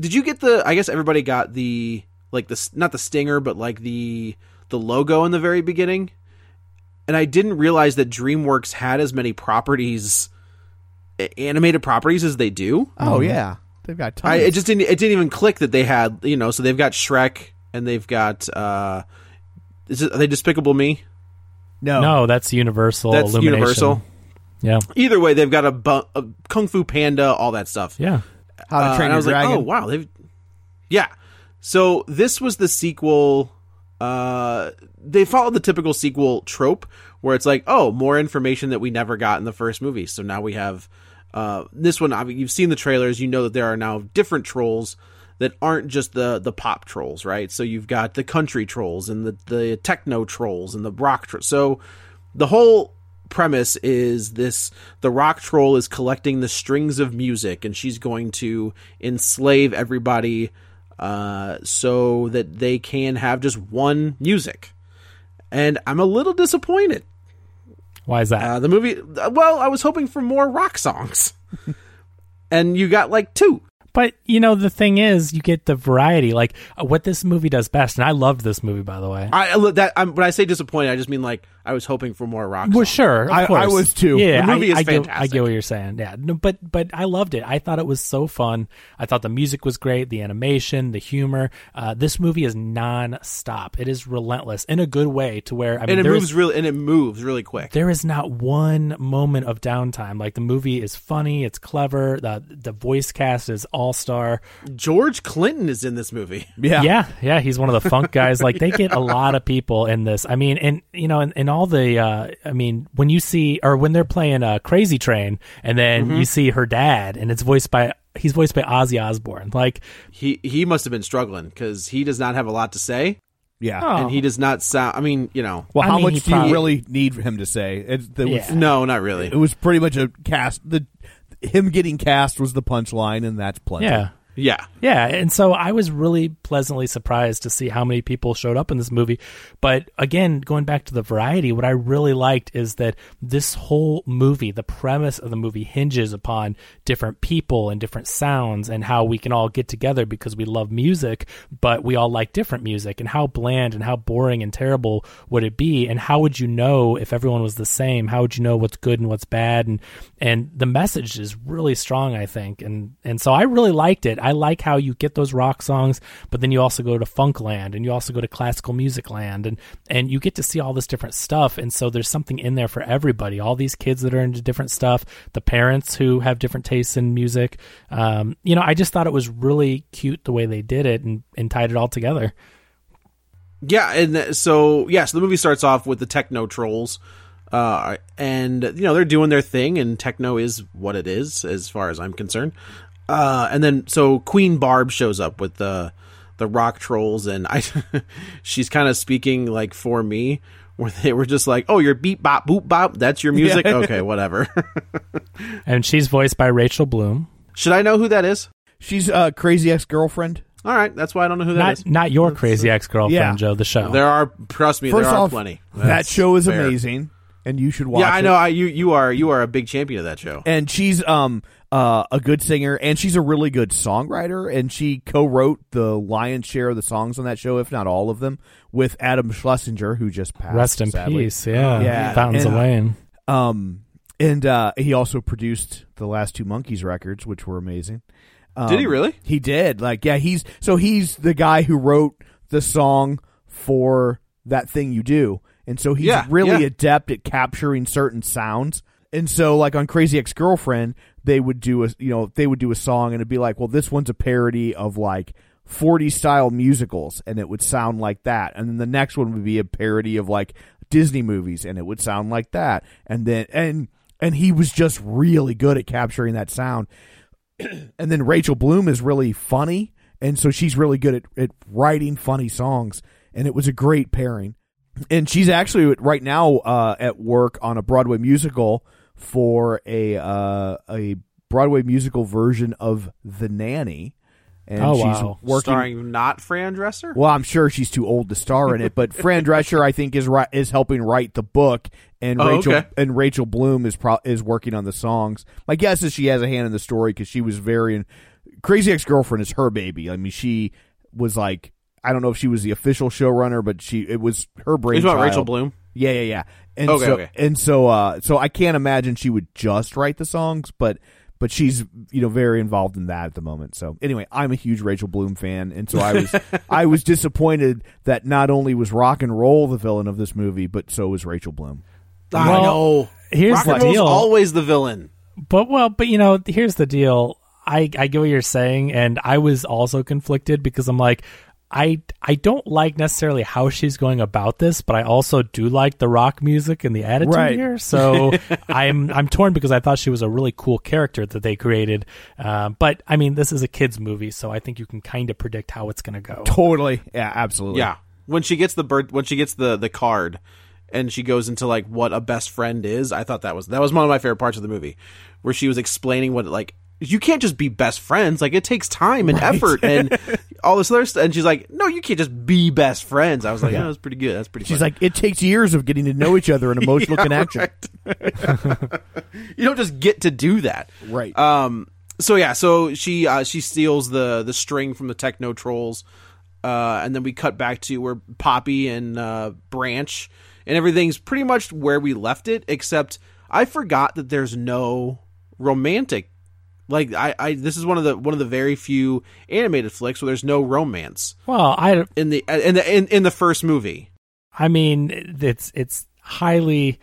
did you get the I guess everybody got the like the not the stinger but like the the logo in the very beginning and I didn't realize that DreamWorks had as many properties animated properties as they do. Oh yeah, they've got tons. I it just didn't it didn't even click that they had you know so they've got Shrek and they've got uh is it, are they Despicable Me? no, no that's universal That's Illumination. Universal. yeah Either way, they've got a, bu- a Kung Fu Panda, all that stuff. yeah How to Uh, Train and Your I was Dragon. like, oh wow, they've yeah. So this was the sequel. Uh, they followed the typical sequel trope where it's like, oh, more information that we never got in the first movie. So now we have uh, this one. I mean, you've seen the trailers, you know that there are now different trolls that aren't just the the pop trolls, right? So you've got the country trolls and the the techno trolls and the rock trolls. So the whole premise is this the rock troll is collecting the strings of music and she's going to enslave everybody uh, so that they can have just one music and i'm a little disappointed why is that uh, the movie well i was hoping for more rock songs and you got like two But you know the thing is, you get the variety. Like uh, what this movie does best, and I loved this movie by the way. i I- that I'm, when i say disappointed i just mean like i was hoping for more rock Well, songs. sure, of I- I was too. Yeah, The movie I, is I get, I get what you're saying. Yeah, no, but but I loved it. I thought it was so fun. I thought the music was great, the animation, the humor. Uh, this movie is non-stop. It is relentless in a good way. To where I mean, and it moves is- really and it moves really quick there is not one moment of downtime. Like the movie is funny, it's clever. The the voice cast is all star. george clinton is in this movie yeah, Yeah, yeah, he's one of the funk guys. Like they get a lot of people in this. I mean, and you know, and, and all the, uh, I mean, when you see or when they're playing uh, Crazy Train, and then you see her dad, and it's voiced by he's voiced by Ozzy Osbourne. Like, he he must have been struggling because he does not have a lot to say yeah. oh, and he does not sound i mean you know Well, I how mean, much he do you really need him to say? It, it was, Yeah. no not really it was pretty much a cast. The him getting cast was the punchline, and that's plenty. yeah. Yeah Yeah, and so I was really pleasantly surprised to see how many people showed up in this movie. But again, going back to the variety, what I really liked is that this whole movie, the premise of the movie hinges upon different people and different sounds and how we can all get together because we love music, but we all like different music and how bland and how boring and terrible would it be and how would you know if everyone was the same? How would you know what's good and what's bad and and the message is really strong, I think. And and so I really liked it. I like how you get those rock songs, but then you also go to funk land and you also go to classical music land and and you get to see all this different stuff. And so there's something in there for everybody. All these kids that are into different stuff, the parents who have different tastes in music. Um, you know, I just thought it was really cute the way they did it and, and tied it all together. yeah and so yeah so the movie starts off with the techno trolls uh and you know they're doing their thing and techno is what it is as far as i'm concerned uh and then so queen barb shows up with the the rock trolls and i she's kind of speaking like for me where they were just like oh you're beep bop boop bop that's your music Yeah. okay whatever And she's voiced by Rachel Bloom. should i know who that is She's a crazy ex girlfriend. all right that's why i don't know who that Not is not your crazy ex girlfriend, Yeah. Joe, the show. there are trust me First there are off, plenty that show is fair. amazing, and you should watch. yeah i it. know I, you you are you are a big champion of that show and she's um uh, a good singer and she's a really good songwriter and she co-wrote the lion's share of the songs on that show if not all of them with adam schlesinger who just passed Rest in sadly. peace. Yeah. Yeah, Fountains and- of Wayne. um and uh he also produced the last two Monkees records which were amazing um, Did he really? he did like yeah he's so he's the guy who wrote the song for that thing you do and so he's Yeah, really yeah. adept at capturing certain sounds and so like on crazy ex-girlfriend they would do a you know they would do a song and it'd be like, well, this one's a parody of like 40 style musicals and it would sound like that. And then the next one would be a parody of like Disney movies and it would sound like that. And then and and he was just really good at capturing that sound. And then Rachel Bloom is really funny. And so she's really good at, at writing funny songs. And it was a great pairing. And she's actually right now uh, at work on a Broadway musical for a uh, a Broadway musical version of The Nanny. And Oh, she's wow. working Starring not Fran Drescher. well, I'm sure she's too old to star in it, but Fran Drescher, I think, is ri- is helping write the book, and Oh, Rachel okay. and Rachel Bloom is pro- is working on the songs. My guess is she has a hand in the story because she was very in- Crazy Ex Girlfriend is her baby. I mean, she was like I don't know if she was the official showrunner, but she it was her He's brainchild. about Rachel Bloom. Yeah, yeah, yeah. And Okay, so, okay. And so, uh, so I can't imagine she would just write the songs, but but she's you know very involved in that at the moment. So anyway, I'm a huge Rachel Bloom fan, and so I was I was disappointed that not only was rock and roll the villain of this movie, but so was Rachel Bloom. I Well, know. here's Rock the and roll's deal. always the villain. But well, but you know, here's the deal. I I get what you're saying, and I was also conflicted because I'm like, I I don't like necessarily how she's going about this, but I also do like the rock music and the attitude Right. here. So I'm I'm torn because I thought she was a really cool character that they created. Uh, but I mean, this is a kids movie, so I think you can kind of predict how it's going to go. Totally, yeah, absolutely. Yeah. When she gets the bird, when she gets the the card, and she goes into like what a best friend is, I thought that was that was one of my favorite parts of the movie, where she was explaining what like you can't just be best friends. Like it takes time and effort and all this other stuff. And she's like, no, you can't just be best friends. I was like, yeah, that's pretty good. That's pretty. She's funny. like, it takes years of getting to know each other and emotional Yeah, connection. right. you don't just get to do that, Right. Um. So yeah. So she uh, she steals the the string from the techno trolls, uh, and then we cut back to where Poppy and uh, Branch and everything's pretty much where we left it, except I forgot that there's no romantic. Like I, I this is one of the one of the very few animated flicks where there's no romance Well, I in the in the in, in the first movie. I mean, it's it's highly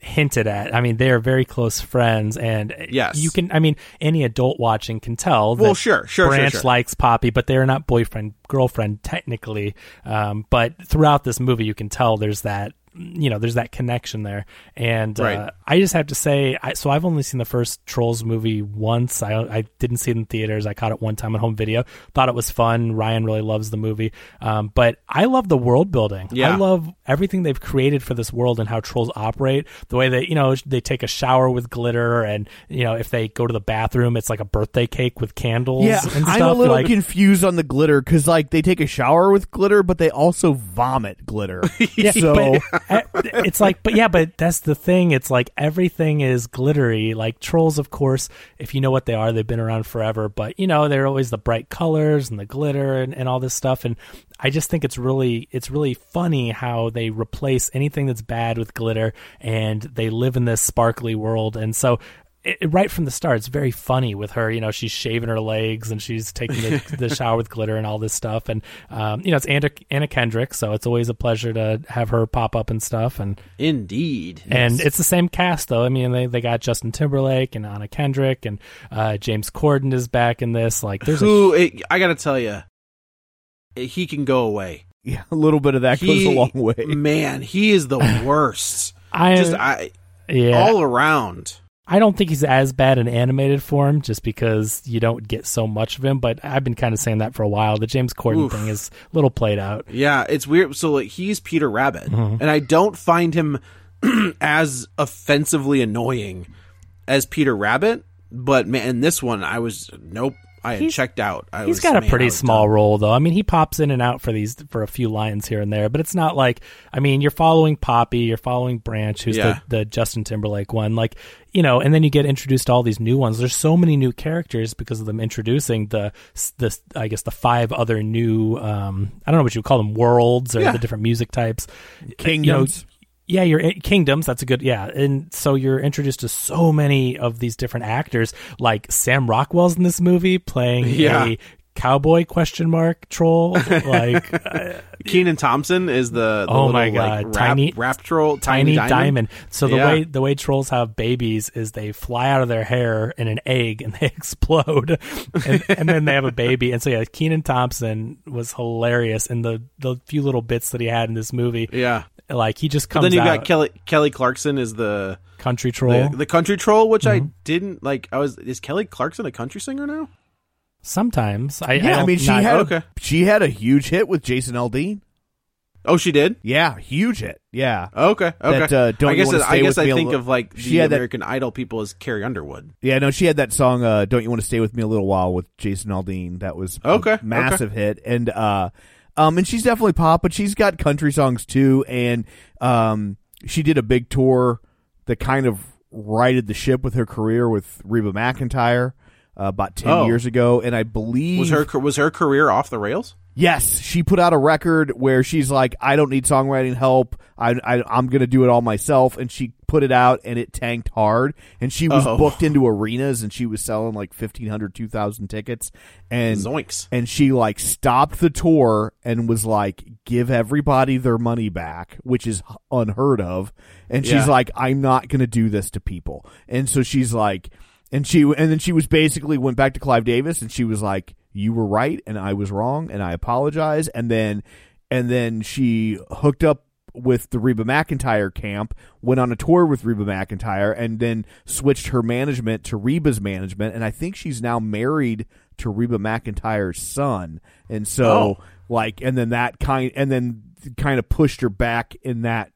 hinted at. I mean, they are very close friends, and Yes. you can. I mean, any adult watching can tell. Well, that sure, sure, sure, Branch sure. likes Poppy, but they're not boyfriend girlfriend technically. Um, but throughout this movie, you can tell there's that. You know, there's that connection there, and Right. uh, I just have to say, I, so I've only seen the first Trolls movie once. I I didn't see it in theaters. I caught it one time on home video. Thought it was fun. Ryan really loves the movie, um, but I love the world building. Yeah. I love everything they've created for this world and how trolls operate. The way that you know they take a shower with glitter, and you know if they go to the bathroom, it's like a birthday cake with candles. Yeah, and stuff. I'm a little like, confused on the glitter because like they take a shower with glitter, but they also vomit glitter. Yeah, so but, uh, Eh, it's like, but yeah, but that's the thing. It's like everything is glittery. Like trolls, of course, if you know what they are, they've been around forever. But you know, they're always the bright colors and the glitter and, and all this stuff. And I just think it's really, it's really funny how they replace anything that's bad with glitter, and they live in this sparkly world. And so. It, right from the start, it's very funny with her. You know, she's shaving her legs and she's taking the, the shower with glitter and all this stuff. And um, you know, it's Anna, Anna Kendrick, so it's always a pleasure to have her pop up and stuff. And Indeed, and Yes. it's the same cast though. I mean, they they got Justin Timberlake and Anna Kendrick and uh, James Corden is back in this. Like, there's a who it, I gotta tell you, he can go away. yeah, a little bit of that goes a long way. Man, he is the worst. I Just I yeah. all around. I don't think he's as bad in animated form just because you don't get so much of him. But I've been kind of saying that for a while. The James Corden Oof. thing is a little played out. Yeah, it's weird. So like he's Peter Rabbit, Mhm. and I don't find him as offensively annoying as Peter Rabbit. But man, in this one, I was nope. I had He's- checked out. I He's got a pretty small done. role though. I mean, he pops in and out for these for a few lines here and there, but it's not like I mean, you're following Poppy, you're following Branch, who's Yeah. the, the Justin Timberlake one, like you know, and then you get introduced to all these new ones. There's so many new characters because of them introducing the the I guess the five other new um I don't know what you would call them worlds or Yeah. the different music types, Kingdoms. You know, yeah, you're kingdoms. That's a good yeah, and so you're introduced to so many of these different actors. Like Sam Rockwell's in this movie playing Yeah. a cowboy question mark troll. Like uh, Kenan Thompson is the, the Oh little, my like, God, rap, tiny- rap troll, tiny, tiny, diamond. So the Yeah. way the way trolls have babies is they fly out of their hair in an egg and they explode, and, and then they have a baby. And so yeah, Kenan Thompson was hilarious in the the few little bits that he had in this movie. Yeah. Like he just But comes then you got Kelly Kelly Clarkson is the country troll. the, the country troll, which I Mhm. didn't like. I was is Kelly Clarkson a country singer now? Sometimes I, yeah, I, don't- mean, she not- had okay. a, she had a huge hit with Jason Aldean. Oh, she did. Yeah, huge hit. Yeah, Okay, okay. That, uh, Don't I guess Wanna it- Stay I guess I think Li- of like She the had that- American Idol people as Carrie Underwood. yeah. No, she had that song. Uh, Don't you want to stay with me a little while with Jason Aldean? That was a Okay, okay. massive hit. And uh, um, and she's definitely pop, but she's got country songs too. And um, she did a big tour that kind of righted the ship with her career with Reba McEntire uh, about ten Oh. years ago. And I believe Was her was her career off the rails? Yes, she put out a record where she's like, "I don't need songwriting help. I, I I'm going to do it all myself." And she put it out, and it tanked hard. And she was Oh. booked into arenas, and she was selling like 1,500, 2,000 tickets. And Zoinks. and she like stopped the tour and was like, "Give everybody their money back," which is unheard of. And she's Yeah. like, "I'm not going to do this to people." And so she's like, and she and then she was basically went back to Clive Davis, and she was like, "You were right, and I was wrong, and I apologize." And then and then she hooked up with the Reba McEntire camp, went on a tour with Reba McEntire, and then switched her management to Reba's management. And I think she's now married to Reba McEntire's son. And so, Oh. like, and then that kind, and then kind of pushed her back in that,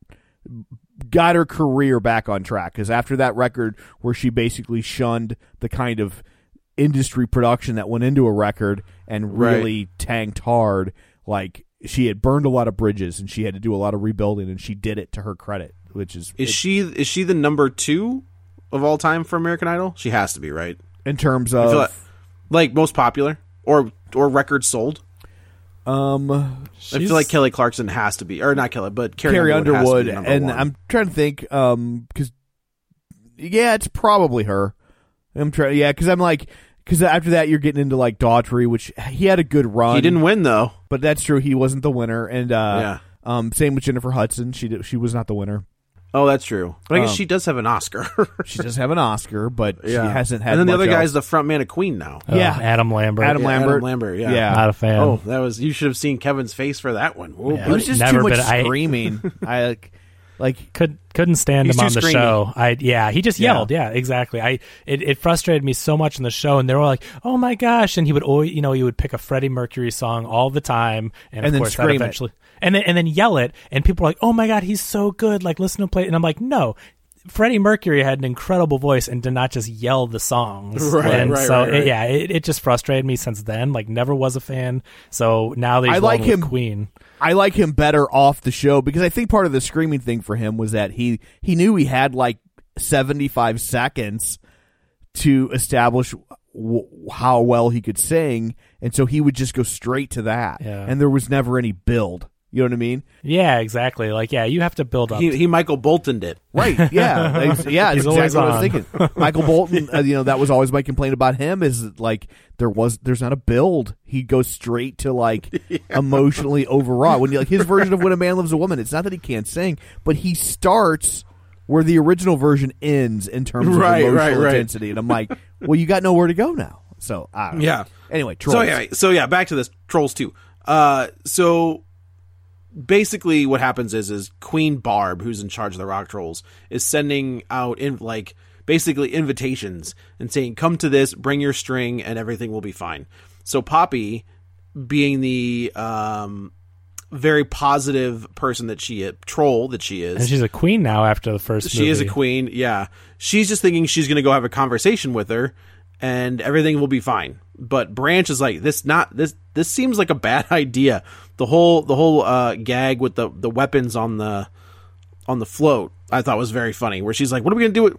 got her career back on track. Because after that record, where she basically shunned the kind of industry production that went into a record and Right. really tanked hard, like, she had burned a lot of bridges and she had to do a lot of rebuilding, and she did it to her credit, which is Is she is she the number two of all time for American Idol? She has to be, right? in terms of like, like most popular or or records sold. um I feel like Kelly Clarkson has to be, or not Kelly, but Carrie, Carrie Underwood, Underwood, and one. I'm trying to think um because yeah, it's probably her. I'm trying, yeah, because I'm like because after that you're getting into like Daughtry, which he had a good run. he didn't win though. but that's true. He wasn't the winner, and uh, Yeah. um, same with Jennifer Hudson. She did, she was not the winner. Oh, that's true. But I guess Um, she does have an Oscar. She does have an Oscar, but she hasn't had. And then the much other else. guy's the front man of Queen now. Oh, yeah. Adam Lambert. Adam Yeah, Lambert. Adam Lambert, yeah. yeah. Not a fan. Oh, that was you should have seen Kevin's face for that one. Whoa, Yeah. it was just Never too much been- I- screaming. I like, like could couldn't stand him on the screamy. show. I yeah, he just yelled. Yeah, exactly. I it, it frustrated me so much in the show, and they were like, "Oh my gosh!" And he would always, you know, he would pick a Freddie Mercury song all the time, and, And of then course that scream it. eventually, and then and then yell it, and people are like, "Oh my god, he's so good!" Like listen to play, and I'm like, no. Freddie Mercury had an incredible voice and did not just yell the songs. Right, and right, so right, right. It, yeah, it, it just frustrated me since then. Like never was a fan. So now they I like him- Queen. I like him better off the show because I think part of the screaming thing for him was that he he knew he had like 75 seconds to establish w- how well he could sing and so he would just go straight to that Yeah. and there was never any build you know what I mean Yeah, exactly. Like yeah, you have to build up. he, he Michael Bolton it. right yeah Ex- yeah He's exactly what I was thinking Michael Bolton uh, you know that was always my complaint about him is like there was there's not a build he goes straight to like emotionally overwrought when you like his version of when a man loves a woman it's not that he can't sing but he starts where the original version ends in terms of Right, emotional right, right. intensity and I'm like well you got nowhere to go now so I don't know. Yeah. anyway trolls. So yeah, so yeah, back to this Trolls two. Uh, so basically, what happens is is Queen Barb, who's in charge of the Rock Trolls, is sending out in like basically invitations and saying, "Come to this, bring your string, and everything will be fine." So Poppy, being the um very positive person that she is, troll that she is, and she's a queen now after the first. she is a queen. Yeah, she's just thinking she's going to go have a conversation with her, and everything will be fine. But Branch is like, this not this. This seems like a bad idea. The whole the whole uh, gag with the the weapons on the on the float, I thought was very funny. Where she's like, "What are we to do?" With,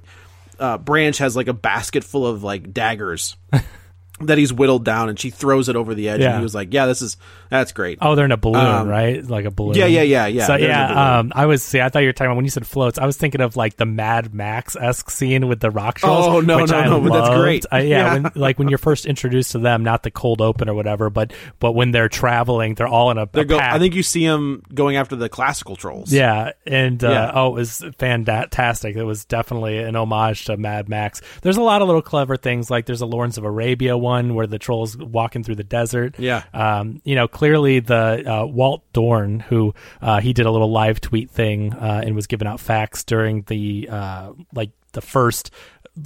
uh, Branch has like a basket full of like daggers. that he's whittled down, and she throws it over the edge. Yeah. And he was like, "Yeah, this is that's great." Oh, they're in a balloon, Um, right? Like a balloon. Yeah, yeah, yeah, yeah. So They're in a balloon. yeah, um, I was see. I thought you were talking about when you said floats. I was thinking of like the Mad Max esque scene with the rock trolls. Oh, no, no, I no, but that's great. I, yeah, Yeah. When, like when you're first introduced to them, not the cold open or whatever, but but when they're traveling, they're all in a, a go- pack. I think you see him going after the classical trolls. Yeah, and uh, Yeah. oh, it was fantastic. It was definitely an homage to Mad Max. There's a lot of little clever things, like there's a Lawrence of Arabia one where the trolls walking through the desert. Yeah. um, you know, clearly the uh, Walt Dohrn, who uh, he did a little live tweet thing uh, and was giving out facts during the uh, like the first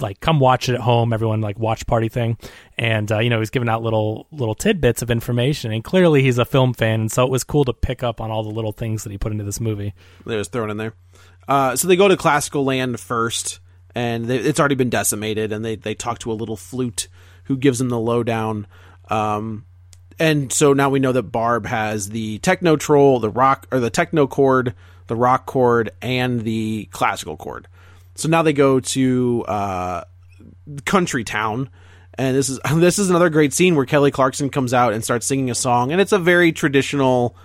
like come watch it at home everyone like watch party thing and uh, you know he's giving out little little tidbits of information and clearly he's a film fan and so it was cool to pick up on all the little things that he put into this movie that was thrown in there. Uh, so they go to classical land first, and they, it's already been decimated. And they they talk to a little flute who gives them the lowdown. Um, and so now we know that Barb has the techno troll, the rock or the techno chord, the rock chord, and the classical chord. So now they go to uh, country town. And this is this is another great scene where Kelly Clarkson comes out and starts singing a song, and it's a very traditional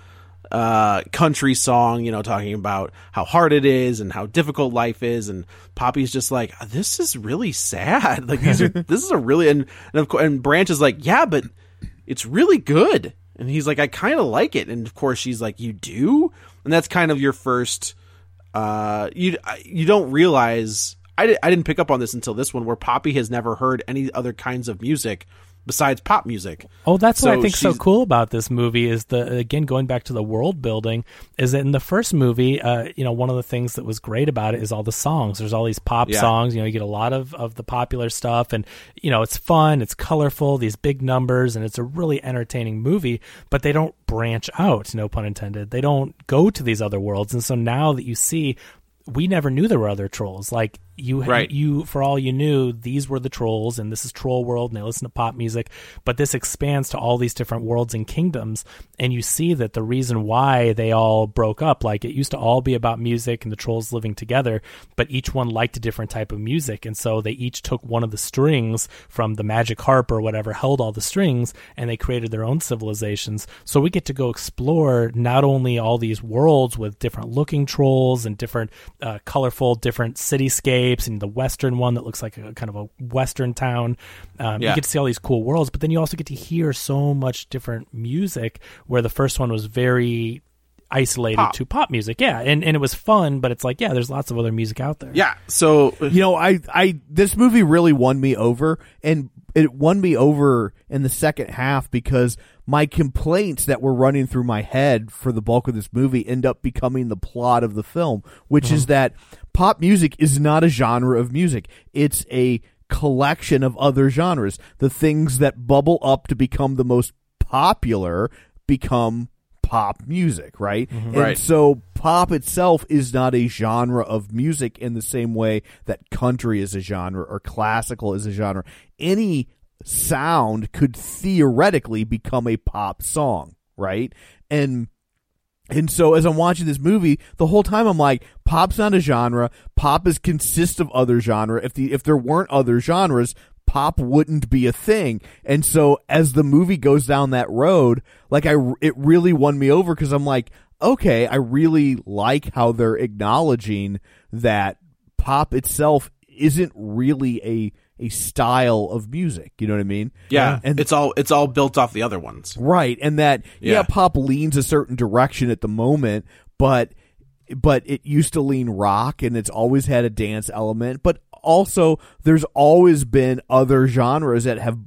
uh, country song, you know, talking about how hard it is and how difficult life is. And Poppy's just like, this is really sad. Like these are, this is a really, and, and of course, and Branch is like, yeah, but it's really good. And he's like, I kind of like it. And of course she's like, you do? And that's kind of your first, uh, you, you don't realize, I, di- I didn't pick up on this until this one where Poppy has never heard any other kinds of music besides pop music. Oh, that's what I So think so cool about this movie is the again going back to the world building is that in the first movie, uh, you know, one of the things that was great about it is all the songs. There's all these pop Yeah. songs. You know, you get a lot of of the popular stuff, and you know, it's fun, it's colorful, these big numbers, and it's a really entertaining movie. But they don't branch out, no pun intended. They don't go to these other worlds, and so now that you see. We never knew there were other trolls. Like you, Right. you for all you knew, these were the trolls, and this is Troll World, and they listen to pop music. But this expands to all these different worlds and kingdoms, and you see that the reason why they all broke up, like it used to all be about music and the trolls living together, but each one liked a different type of music, and so they each took one of the strings from the magic harp or whatever held all the strings, and they created their own civilizations. So we get to go explore not only all these worlds with different looking trolls and different uh, colorful, different cityscapes, and the western one that looks like a kind of a western town. Um, You get to see all these cool worlds, but then you also get to hear so much different music. Where the first one was very isolated Pop. to pop music, yeah, and and it was fun, but it's like yeah, there's lots of other music out there. Yeah. So you know, I, I, this movie really won me over, and it won me over in the second half because my complaints that were running through my head for the bulk of this movie end up becoming the plot of the film, which is mm-hmm. that pop music is not a genre of music; it's a collection of other genres. The things that bubble up to become the most popular become pop music, right? Mm-hmm. And Right. so pop itself is not a genre of music in the same way that country is a genre or classical is a genre. Any sound could theoretically become a pop song, right? And and so as I'm watching this movie, the whole time I'm like, pop's not a genre. Pop is consists of other genre. If the if there weren't other genres, pop wouldn't be a thing. And so as the movie goes down that road, like I it really won me over cuz I'm like, okay, I really like how they're acknowledging that pop itself isn't really a a style of music. You know what I mean? yeah, And it's all it's all built off the other ones. Right, and that yeah. Yeah. pop leans a certain direction at the moment, but but it used to lean rock and it's always had a dance element, but also there's always been other genres that have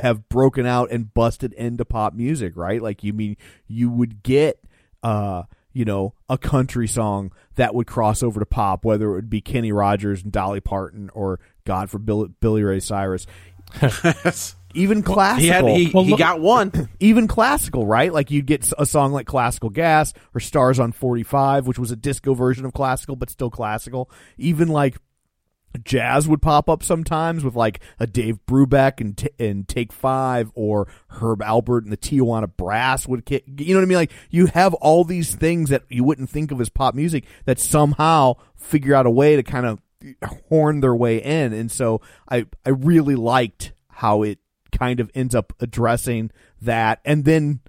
have broken out and busted into pop music, right? Like you mean you would get uh you know, a country song that would cross over to pop, whether it would be Kenny Rogers and Dolly Parton or God for Billy, Billy Ray Cyrus. Even classical He had he, Well, he look- got one. even classical, right? Like you'd get a song like Classical Gas or Stars on 45, which was a disco version of classical, but still classical. Even like jazz would pop up sometimes with like a Dave Brubeck and, t- and Take Five or Herb Alpert and the Tijuana Brass would kick. You know what I mean? Like you have all these things that you wouldn't think of as pop music that somehow figure out a way to kind of horn their way in. And so I, I really liked how it kind of ends up addressing that, and then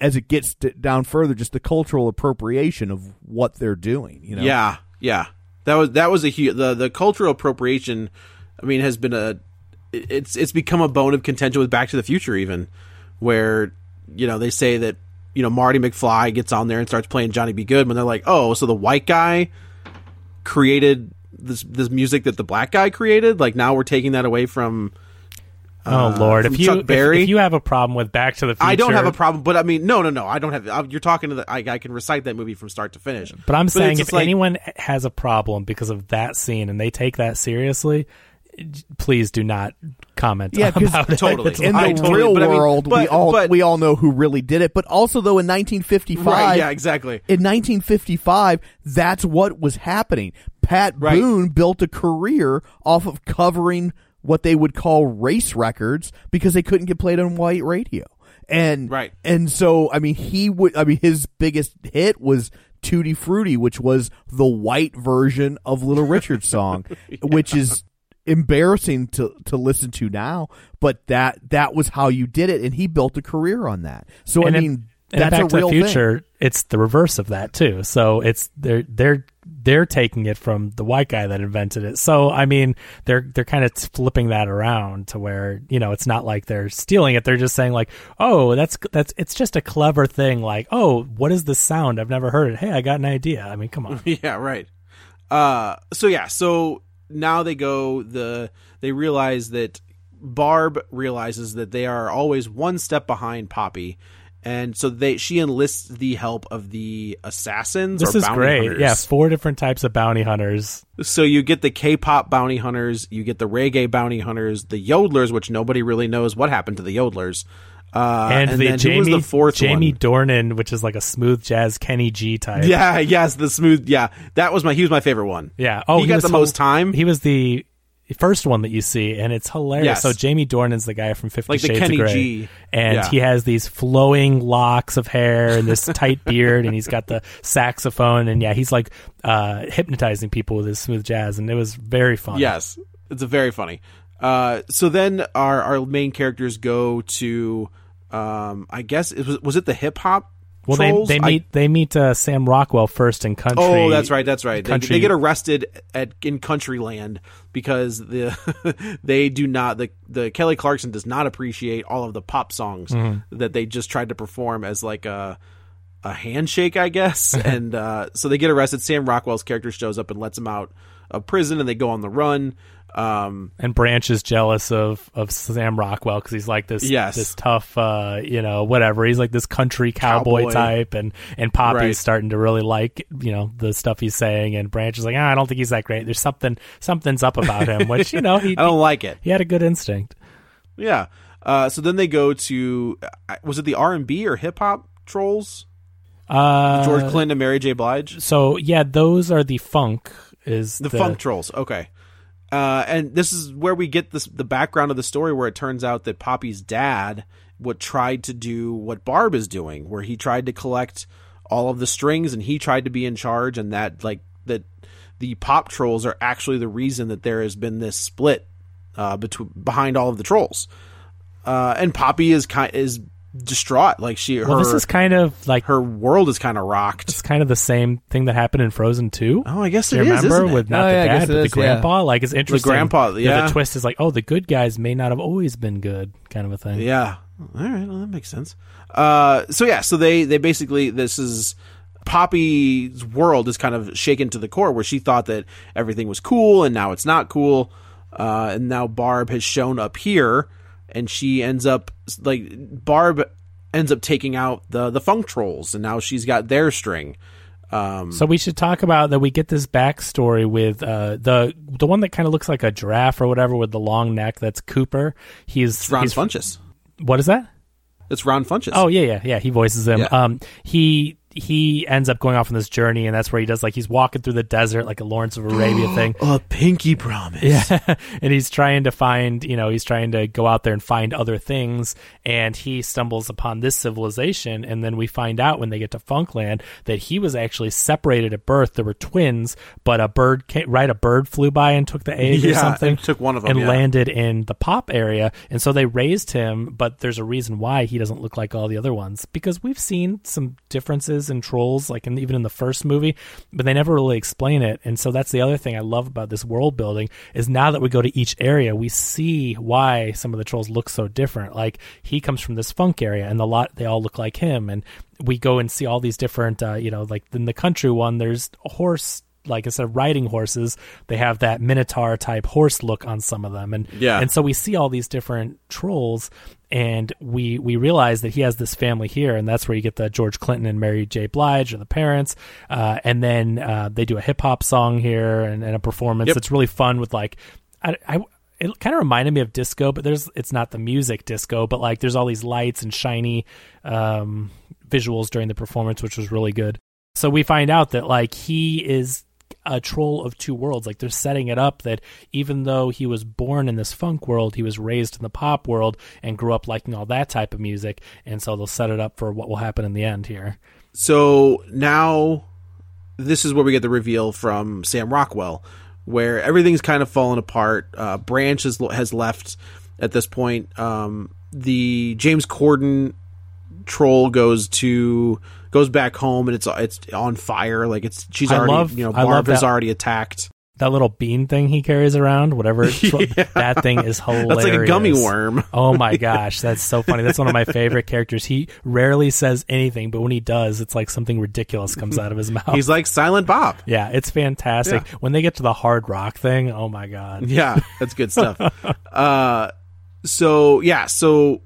as it gets d- down further, just the cultural appropriation of what they're doing. You know, Yeah, yeah. That was that was a huge the the cultural appropriation. I mean, has been a it's it's become a bone of contention with Back to the Future, even where you know they say that you know Marty McFly gets on there and starts playing Johnny B. Goode, when they're like, oh, so the white guy created this this music that the black guy created. Like now we're taking that away from. Oh uh, Lord! from If you Chuck if, Berry. if you have a problem with Back to the Future, I don't have a problem, but I mean, no, no, no. I don't have. I, you're talking to the. I, I can recite that movie from start to finish. But I'm saying if like- anyone has a problem because of that scene and they take that seriously, please do not comment Yeah, 'cause about it. Totally. It's in I the like- totally- real but I mean- world, we all but- we all know who really did it. But also, though, in 1955, right? Yeah, exactly. in 1955, that's what was happening. Pat Right. Boone built a career off of covering what they would call race records because they couldn't get played on white radio. And Right. and so I mean he would I mean his biggest hit was Tutti Frutti, which was the white version of Little Richard's song, which is embarrassing to to listen to now, but that that was how you did it and he built a career on that. So and I mean in that's Back a to real the thing. It's the reverse of that too. So it's they're they're they're taking it from the white guy that invented it. So I mean, they're they're kind of flipping that around to where you know it's not like they're stealing it. They're just saying like, oh, that's that's it's just a clever thing. Like, oh, what is this sound? I've never heard it. Hey, I got an idea. I mean, come on. yeah, right. Uh, so yeah, so now they go the they realize that Barb realizes that they are always one step behind Poppy, and so they she enlists the help of the assassins. This or is bounty great. hunters. Yeah, four different types of bounty hunters. So you get the K-pop bounty hunters, you get the reggae bounty hunters, the yodelers, which nobody really knows what happened to the yodelers, uh, and, the then Jamie the fourth Jamie one? Dornan, which is like a smooth jazz Kenny G type. Yeah, yes, the smooth. Yeah, that was my. He was my favorite one. Yeah. Oh, he, got was the most time. He was the first one that you see, and it's hilarious. Yes. So Jamie Dornan's the guy from Fifty Like the Shades Kenny of Grey, G. and Yeah. he has these flowing locks of hair and this tight beard, and he's got the saxophone, and yeah, he's like uh, hypnotizing people with his smooth jazz, and it was very fun. Yes, it's a very funny. Uh, so then our our main characters go to, um, I guess it was was it the hip hop? Well, they trolls? they I- meet they meet uh, Sam Rockwell first in country. Oh, that's right. That's right. They, they get arrested at in Countryland because the they do not the the Kelly Clarkson does not appreciate all of the pop songs Mm-hmm. that they just tried to perform as like a a handshake, I guess. and uh, so they get arrested. Sam Rockwell's character shows up and lets them out of prison, and they go on the run. Um, and Branch is jealous of of Sam Rockwell because he's like this Yes. this tough uh you know whatever he's like this country cowboy, Cowboy. type and and Poppy's Right. starting to really like you know the stuff he's saying and Branch is like ah, I don't think he's that great there's something something's up about him which you know he I don't like it. he had a good instinct Yeah. Uh, so then they go to uh, was it the R and B or hip hop trolls? uh George Clinton and Mary J. Blige. so yeah those are the funk is The, funk trolls. Okay. Uh, and this is where we get this the background of the story where it turns out that Poppy's dad what tried to do what Barb is doing, where he tried to collect all of the strings and he tried to be in charge and that like that the pop trolls are actually the reason that there has been this split uh, between behind all of the trolls. Uh, and Poppy is kind is distraught. Like she her well this is kind of like her world is kind of rocked. it's kind of the same thing that happened in Frozen 2 Oh, I guess Do it you is, remember with not Oh, the yeah, dad, it but the is, yeah. grandpa? Like it's interesting. The grandpa, that yeah. The twist is like, oh, the good guys may not have always been good, kind of a thing. Yeah. All right. Well, that makes sense. Uh, so yeah. So they they basically this is Poppy's world is kind of shaken to the core, where she thought that everything was cool, and now it's not cool. Uh, and now Barb has shown up here, and she ends up like Barb ends up taking out the the funk trolls, and now she's got their string. Um, So we should talk about that. We get this backstory with uh, the the one that kind of looks like a giraffe or whatever with the long neck. That's Cooper. He's it's Ron he's, Funches. What is that? It's Ron Funches. Oh yeah, yeah, yeah. He voices him. Yeah. Um, he he ends up going off on this journey, and that's where he does like he's walking through the desert like a Lawrence of Arabia thing. A pinky promise. Yeah, and he's trying to find, you know, he's trying to go out there and find other things, and he stumbles upon this civilization, and then we find out when they get to Funkland that he was actually separated at birth. There were twins, but a bird, came, right, a bird flew by and took the egg or something, and took one of 'em, and yeah. landed in the pop area, and so they raised him. But there's a reason why he doesn't look like all the other ones because we've seen some differences in trolls, like in, even in the first movie, but they never really explain it. And so that's the other thing I love about this world building is now that we go to each area, we see why some of the trolls look so different. Like he comes from this funk area, and the lot they all look like him, and we go and see all these different, uh, you know, like in the country one, there's a horse. Like instead of riding horses, they have that minotaur type horse look on some of them, and Yeah. and so we see all these different trolls, and we we realize that he has this family here, and that's where you get the George Clinton and Mary J. Blige or the parents, uh, and then uh, they do a hip hop song here and, and a performance Yep. that's really fun with like I. I it kind of reminded me of disco, but there's it's not the music disco, but like there's all these lights and shiny um, visuals during the performance, which was really good. So we find out that like he is a troll of two worlds. Like they're setting it up that even though he was born in this funk world, he was raised in the pop world and grew up liking all that type of music. And so they'll set it up for what will happen in the end here. So now this is where we get the reveal from Sam Rockwell, where everything's kind of fallen apart. Uh, Branch has, has left at this point. Um, the James Corden troll goes to goes back home and it's it's on fire. Like it's she's I already love- you know Barbara's already attacked. That little bean thing he carries around, whatever, it's- that thing is hilarious. That's like a gummy worm. oh my gosh, that's so funny. That's one of my favorite characters. He rarely says anything, but when he does, it's like something ridiculous comes out of his mouth. He's like Silent Bob. yeah, it's fantastic. Yeah. When they get to the hard rock thing, oh my god. Yeah, that's good stuff. uh, so yeah, so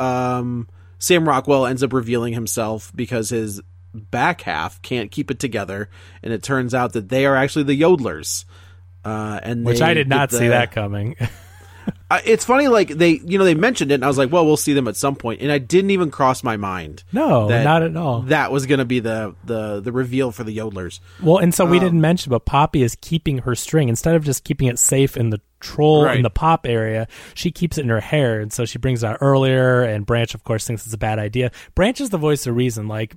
um, Sam Rockwell ends up revealing himself because his back half can't keep it together, and it turns out that they are actually the Yodelers. Uh, and Which I did not get see that coming. Uh, it's funny, like they, you know, they mentioned it, and I was like, well, we'll see them at some point," and I didn't even cross my mind. No, not at all. That was going to be the the the reveal for the Yodelers. Well, and so we Um, didn't mention, but Poppy is keeping her string instead of just keeping it safe in the troll Right. in the pop area. She keeps it in her hair, and so she brings it out earlier. And Branch, of course, thinks it's a bad idea. Branch is the voice of reason. Like,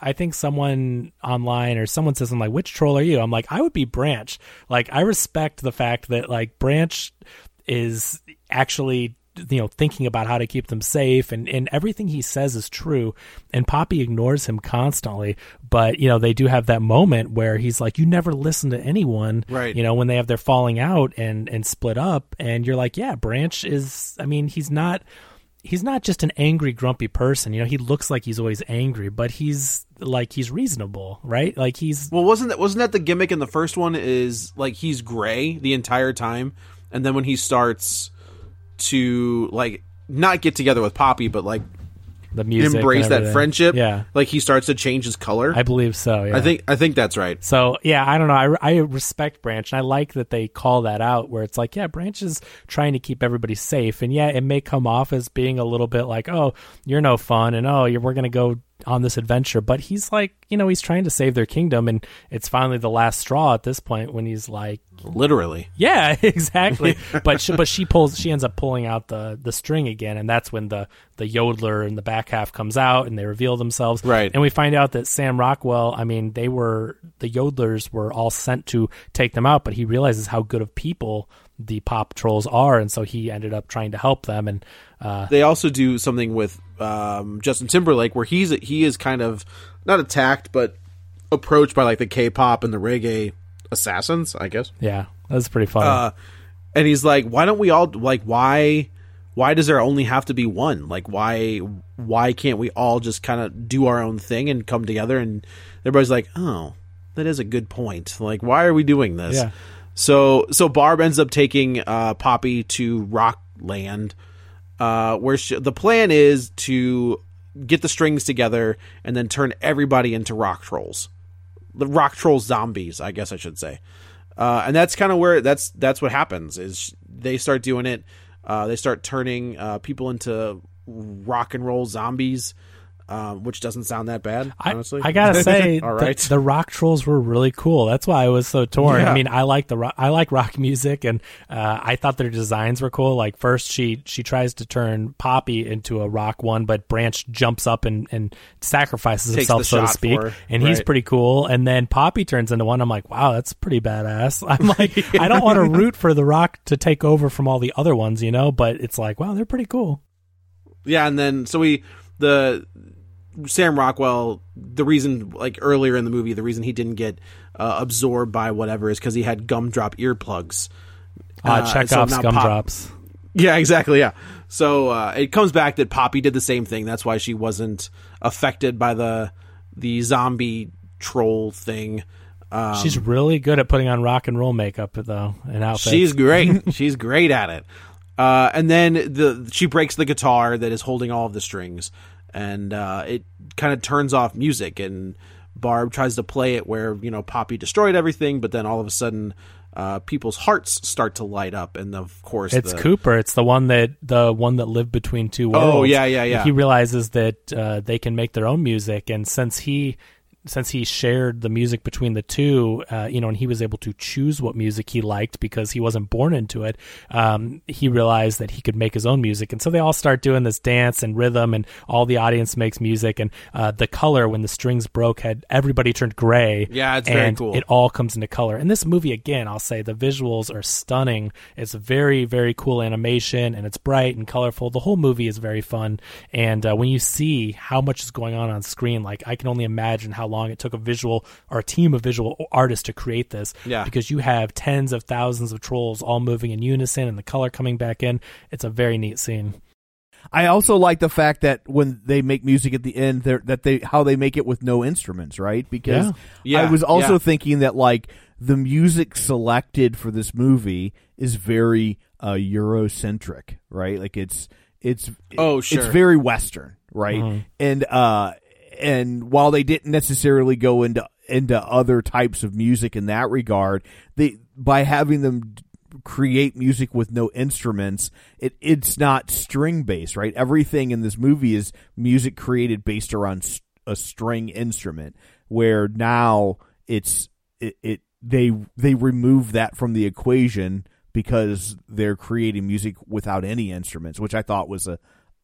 I think someone online or someone says, "I'm like, which troll are you?" I'm like, I would be Branch. Like, I respect the fact that like Branch is actually you know thinking about how to keep them safe and and everything he says is true and poppy ignores him constantly but you know they do have that moment where he's like you never listen to anyone Right. you know when they have their falling out and and split up and you're like yeah branch is i mean he's not he's not just an angry grumpy person you know he looks like he's always angry but he's like he's reasonable right like he's Well, wasn't that wasn't that the gimmick in the first one? Is like he's gray the entire time, and then when he starts to like not get together with Poppy, but like the music embrace that friendship, yeah like he starts to change his color. i believe so yeah I think I think that's right. So yeah, I don't know. I, I respect Branch, and I like that they call that out. Where it's like, yeah, Branch is trying to keep everybody safe, and yeah, it may come off as being a little bit like, oh, you're no fun, and oh, you're, we're gonna go on this adventure. But he's like, you know, he's trying to save their kingdom, and it's finally the last straw at this point when he's like, Literally, yeah, exactly. but she, but she pulls she ends up pulling out the the string again, and that's when the the yodeler in the back half comes out, and they reveal themselves. Right. and we find out that Sam Rockwell. I mean, they were the yodelers were all sent to take them out, but he realizes how good of people the pop trolls are, and so he ended up trying to help them. And uh, they also do something with um, Justin Timberlake where he's he is kind of not attacked but approached by like the K-pop and the reggae assassins, I guess. yeah, that's pretty funny. Uh, and he's like, "Why don't we all like why? Why does there only have to be one? Like why? Why can't we all just kind of do our own thing and come together?" And everybody's like, "Oh, that is a good point. Like, why are we doing this?" Yeah. So so Barb ends up taking uh, Poppy to Rockland, uh, where she, the plan is to get the strings together and then turn everybody into rock trolls, the rock troll zombies, I guess I should say. Uh, and that's kind of where that's that's what happens is they start doing it. Uh, they start turning uh, people into rock and roll zombies. Um, which doesn't sound that bad, I, honestly. I gotta say, all right, the- the, rock trolls were really cool. That's why I was so torn. Yeah. I mean, I like the ro- I like rock music, and uh, I thought their designs were cool. Like first, she she tries to turn Poppy into a rock one, but Branch jumps up and, and sacrifices Takes himself, so to speak, and he's pretty cool. And then Poppy turns into one. I'm like, wow, that's pretty badass. I'm like, I don't want to root for the rock to take over from all the other ones, you know, but it's like, wow, they're pretty cool. Yeah, and then so we the Sam Rockwell. The reason, like earlier in the movie, the reason he didn't get uh, absorbed by whatever is because he had gumdrop earplugs. Uh, so Chekhov's Pop- gumdrops. Yeah, exactly. Yeah. So uh, it comes back that Poppy did the same thing. That's why she wasn't affected by the the zombie troll thing. Um, She's really good at putting on rock and roll makeup, though, and outfits. She's great. She's great at it. Uh, and then the she breaks the guitar that is holding all of the strings, and uh, it kind of turns off music. And Barb tries to play it where you know Poppy destroyed everything, but then all of a sudden, uh, people's hearts start to light up, and of course, It's the, Cooper. It's the one that the one that lived between two worlds. Oh, yeah, yeah, yeah. He realizes that uh, they can make their own music, and since he since he shared the music between the two, uh, you know, and he was able to choose what music he liked because he wasn't born into it. Um, he realized that he could make his own music, and so they all start doing this dance and rhythm, and all the audience makes music, and uh, the color when the strings broke had everybody turned gray. Yeah, it's very cool. It all comes into color. And this movie, again, I'll say the visuals are stunning. It's very, very cool animation and it's bright and colorful. The whole movie is very fun. And uh, when you see how much is going on on screen, like I can only imagine how long it took a visual or a team of visual artists to create this. Yeah. Because you have tens of thousands of trolls all moving in unison and the color coming back in. It's a very neat scene. I also like the fact that when they make music at the end, they're, that they how they make it with no instruments, right? Because Yeah. I was also yeah. thinking that like the music selected for this movie is very uh, Eurocentric, right? Like it's it's Oh, it's very Western, right? Mhm. And uh and while they didn't necessarily go into into other types of music in that regard, they by having them create music with no instruments, it it's not string based, right? Everything in this movie is music created based around a string instrument. Where now it's it, it they they remove that from the equation because they're creating music without any instruments, which I thought was a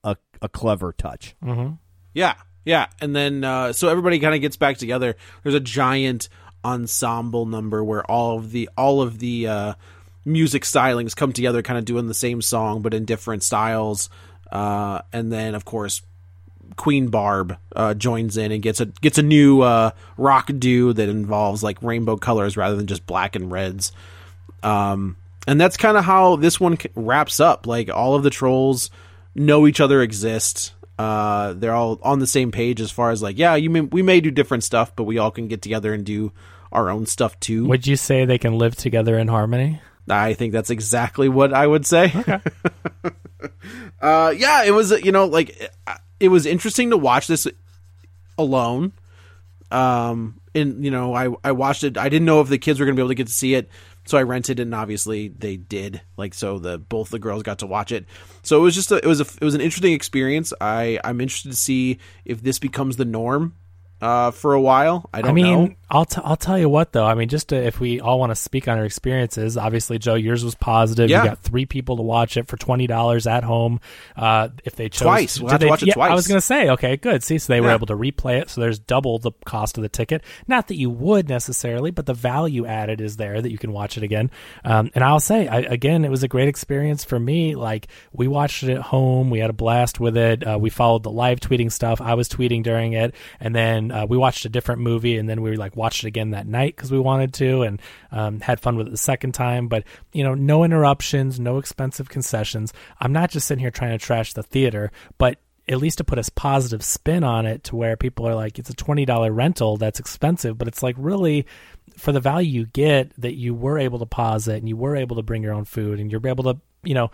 a, a clever touch. Mm-hmm. Yeah, yeah, and then uh, so everybody kind of gets back together. There's a giant ensemble number where all of the all of the uh, music stylings come together, kind of doing the same song but in different styles. Uh, and then, of course, Queen Barb uh, joins in and gets a gets a new uh, rock do that involves like rainbow colors rather than just black and reds. Um, and that's kind of how this one wraps up. Like all of the trolls know each other exist. Uh, they're all on the same page as far as like, yeah, you may, we may do different stuff, but we all can get together and do our own stuff too. Would you say they can live together in harmony? I think that's exactly what I would say. Okay. uh, yeah, it was you know like it- it was interesting to watch this alone. Um, and you know I I watched it. I didn't know if the kids were gonna be able to get to see it, so I rented it, and obviously they did. Like so, the both the girls got to watch it. So it was just a, it was a it was an interesting experience. I I'm interested to see if this becomes the norm. Uh, for a while, I don't know. I mean, know. I'll t- I'll tell you what though. I mean, just to, if we all want to speak on our experiences, obviously, Joe, yours was positive. Yeah. You got three people to watch it for twenty dollars at home. Uh, if they chose Twice. We'll have to watch it yeah, twice. I was going to say, okay, good. See, so they were able to replay it. So there's double the cost of the ticket. Not that you would necessarily, but the value added is there that you can watch it again. Um, and I'll say, I, again, it was a great experience for me. Like we watched it at home. We had a blast with it. Uh, we followed the live tweeting stuff. I was tweeting during it, and then uh, we watched a different movie, and then we like watched it again that night because we wanted to, and um, had fun with it the second time. But you know, no interruptions, no expensive concessions. I'm not just sitting here trying to trash the theater, but at least to put a positive spin on it to where people are like it's a $20 rental that's expensive but it's like really for the value you get that you were able to pause it and you were able to bring your own food and you're able to you know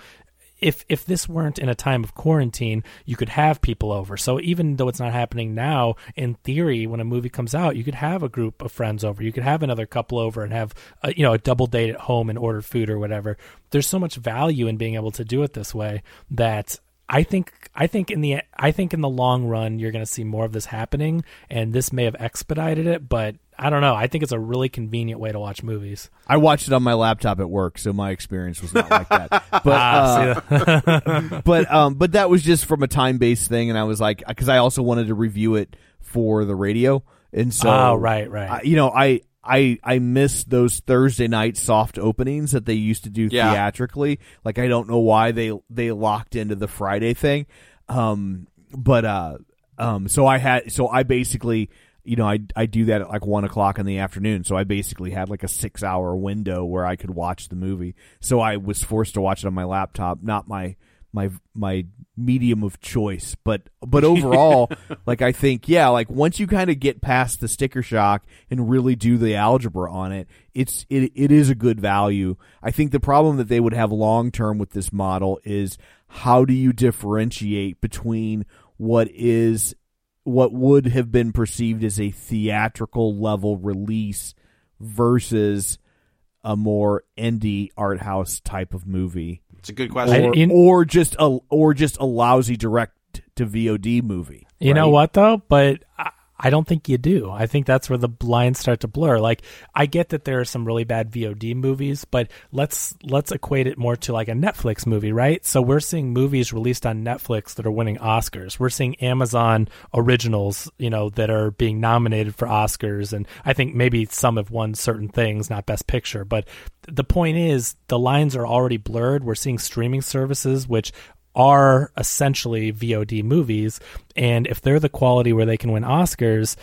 if if this weren't in a time of quarantine, you could have people over. So even though it's not happening now, in theory, when a movie comes out, you could have a group of friends over. You could have another couple over and have a, you know a double date at home and order food or whatever. There's so much value in being able to do it this way that I think I think in the I think in the long run you're going to see more of this happening, and this may have expedited it. But I don't know. I think it's a really convenient way to watch movies. I watched it on my laptop at work, so my experience was not like that. But Ah, uh, but um, but that was just from a time based thing, and I was like, because I also wanted to review it for the radio, and so Oh, right, right. I, you know, I. I, I miss those Thursday night soft openings that they used to do Yeah. theatrically. Like I don't know why they they locked into the Friday thing. Um but uh um so I had so I basically you know, I I do that at like one o'clock in the afternoon. So I basically had like a six hour window where I could watch the movie. So I was forced to watch it on my laptop, not my my my medium of choice. But but overall, like I think, yeah, like once you kind of get past the sticker shock and really do the algebra on it, it's it it is a good value. I think the problem that they would have long term with this model is how do you differentiate between what is what would have been perceived as a theatrical level release versus a more indie art house type of movie It's a good question. Or, in- or just a or just a lousy direct to VOD movie. You know what though? But I, I don't think you do. I think that's where the lines start to blur. Like I get that there are some really bad VOD movies, but let's let's equate it more to like a Netflix movie, right? So we're seeing movies released on Netflix that are winning Oscars. We're seeing Amazon originals, you know, that are being nominated for Oscars and I think maybe some have won certain things, not best picture, but the point is the lines are already blurred. We're seeing streaming services which are essentially VOD movies, and if they're the quality where they can win Oscars,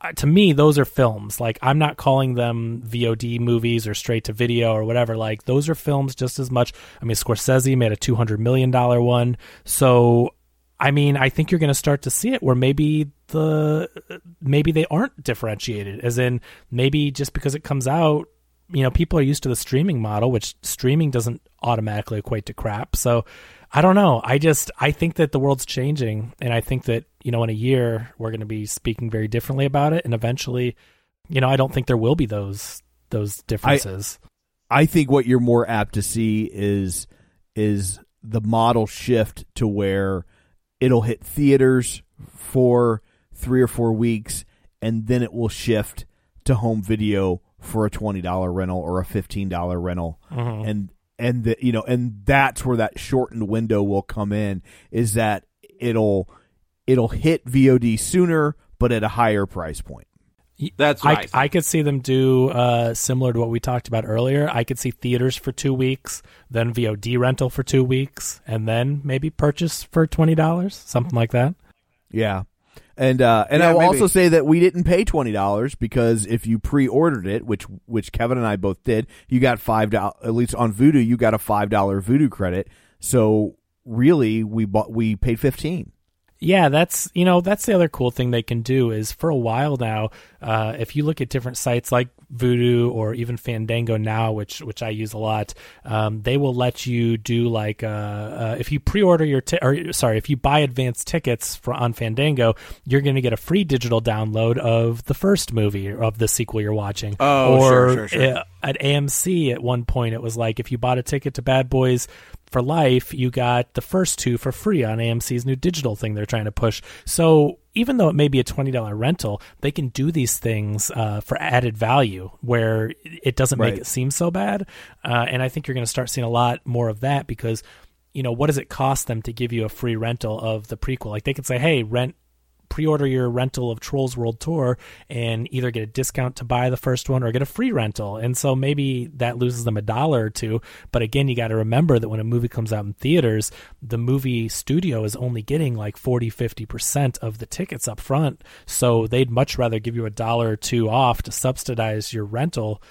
uh, to me those are films. Like I'm not calling them VOD movies or straight to video or whatever. Like those are films just as much. I mean, Scorsese made a 200 million dollar one, so I mean, I think you're going to start to see it where maybe the maybe they aren't differentiated, as in maybe just because it comes out you know people are used to the streaming model which streaming doesn't automatically equate to crap so i don't know. I just i think that the world's changing and i think that you know in a year we're going to be speaking very differently about it and eventually you know i don't think there will be those those differences. I think what you're more apt to see is is the model shift to where it'll hit theaters for three or four weeks, and then it will shift to home video for a twenty dollar rental or a fifteen dollar rental, mm-hmm. and and the, you know, and that's where that shortened window will come in. Is that it'll it'll hit VOD sooner, but at a higher price point. That's what I I. I could see them do uh, similar to what we talked about earlier. I could see theaters for two weeks, then VOD rental for two weeks, and then maybe purchase for twenty dollars, something like that. Yeah. And uh, and Yeah, I will maybe. also say that we didn't pay twenty dollars because if you pre-ordered it, which which Kevin and I both did, you got five dollars. At least on Vudu, you got a five dollar Vudu credit. So really, we bought we paid fifteen. Yeah, that's you know that's the other cool thing they can do is for a while now, uh, if you look at different sites like Vudu or even Fandango now, which which I use a lot, um, they will let you do like uh, uh, if you pre-order your ti- or sorry if you buy advanced tickets for on Fandango, you're going to get a free digital download of the first movie of the sequel you're watching. Oh, or sure, sure, sure. at AMC at one point it was like if you bought a ticket to Bad Boys for life, you got the first two for free on AMC's new digital thing they're trying to push. So even though it may be a twenty dollar rental, they can do these things uh, for added value where it doesn't make Right. it seem so bad. Uh, and I think you're going to start seeing a lot more of that because you know what does it cost them to give you a free rental of the prequel? Like they could say, hey, rent pre-order your rental of Trolls World Tour and either get a discount to buy the first one or get a free rental. And so maybe that loses them a dollar or two. But again, you got to remember that when a movie comes out in theaters, the movie studio is only getting like 40, 50% of the tickets up front. So they'd much rather give you a dollar or two off to subsidize your rental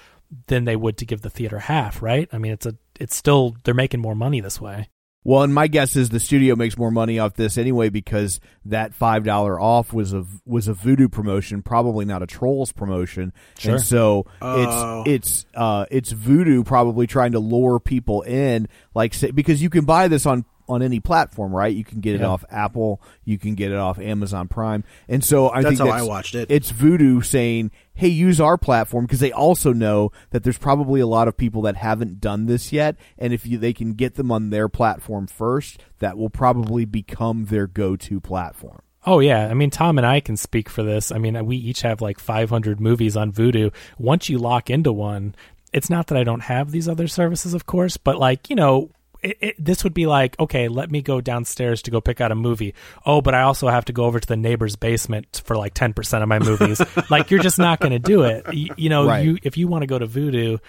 than they would to give the theater half, right? I mean, it's a it's still they're making more money this way. Well, and my guess is the studio makes more money off this anyway because that five dollar off was a was a Vudu promotion, probably not a Trolls promotion, Sure. and so Oh. it's it's uh it's Vudu probably trying to lure people in, like say, because you can buy this on on any platform, right? You can get it Yeah. off Apple, you can get it off Amazon Prime, and so I That's think how I watched it. It's Vudu saying, "Hey, use our platform," because they also know that there's probably a lot of people that haven't done this yet, and if you, they can get them on their platform first, that will probably become their go-to platform. Oh yeah, I mean Tom and I can speak for this. I mean we each have like 500 movies on Vudu. Once you lock into one, it's not that I don't have these other services, of course, but like you know. It, it, this would be like, okay, let me go downstairs to go pick out a movie. Oh, but I also have to go over to the neighbor's basement for like 10% of my movies. like, you're just not going to do it. You, you know, Right. you if you want to go to Vudu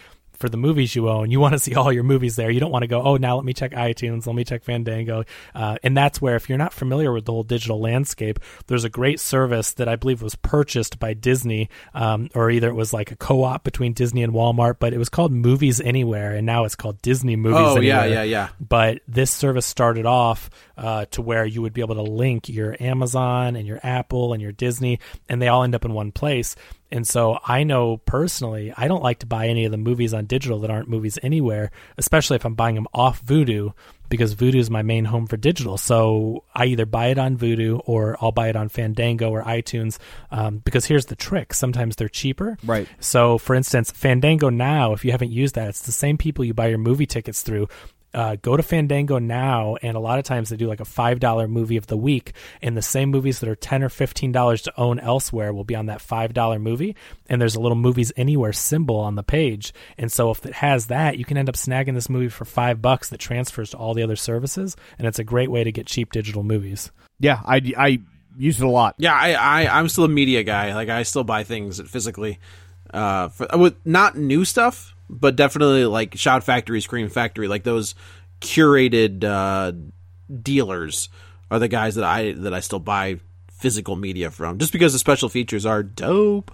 for the movies you own, you want to see all your movies there. You don't want to go, oh, now let me check iTunes, let me check Fandango. Uh, and that's where, if you're not familiar with the whole digital landscape, there's a great service that I believe was purchased by Disney, um, or either it was like a co op between Disney and Walmart, but it was called Movies Anywhere, and now it's called Disney Movies Oh, yeah, yeah, yeah. But this service started off uh, to where you would be able to link your Amazon and your Apple and your Disney, and they all end up in one place. And so I know personally, I don't like to buy any of the movies on digital that aren't movies anywhere, especially if I'm buying them off Vudu, because Vudu is my main home for digital. So I either buy it on Vudu or I'll buy it on Fandango or iTunes. Um, because here's the trick: sometimes they're cheaper. Right. So, for instance, Fandango now, if you haven't used that, it's the same people you buy your movie tickets through. Uh, go to Fandango now, and a lot of times they do like a five dollar movie of the week, and the same movies that are ten or fifteen dollars to own elsewhere will be on that five dollar movie. And there's a little movies anywhere symbol on the page, and so if it has that, you can end up snagging this movie for five bucks that transfers to all the other services, and it's a great way to get cheap digital movies. Yeah, I, I use it a lot. Yeah, I, I I'm still a media guy. Like I still buy things physically, uh, for, with not new stuff, but definitely like Shout Factory, Scream Factory, like those curated uh, dealers are the guys that I that I still buy physical media from, just because the special features are dope.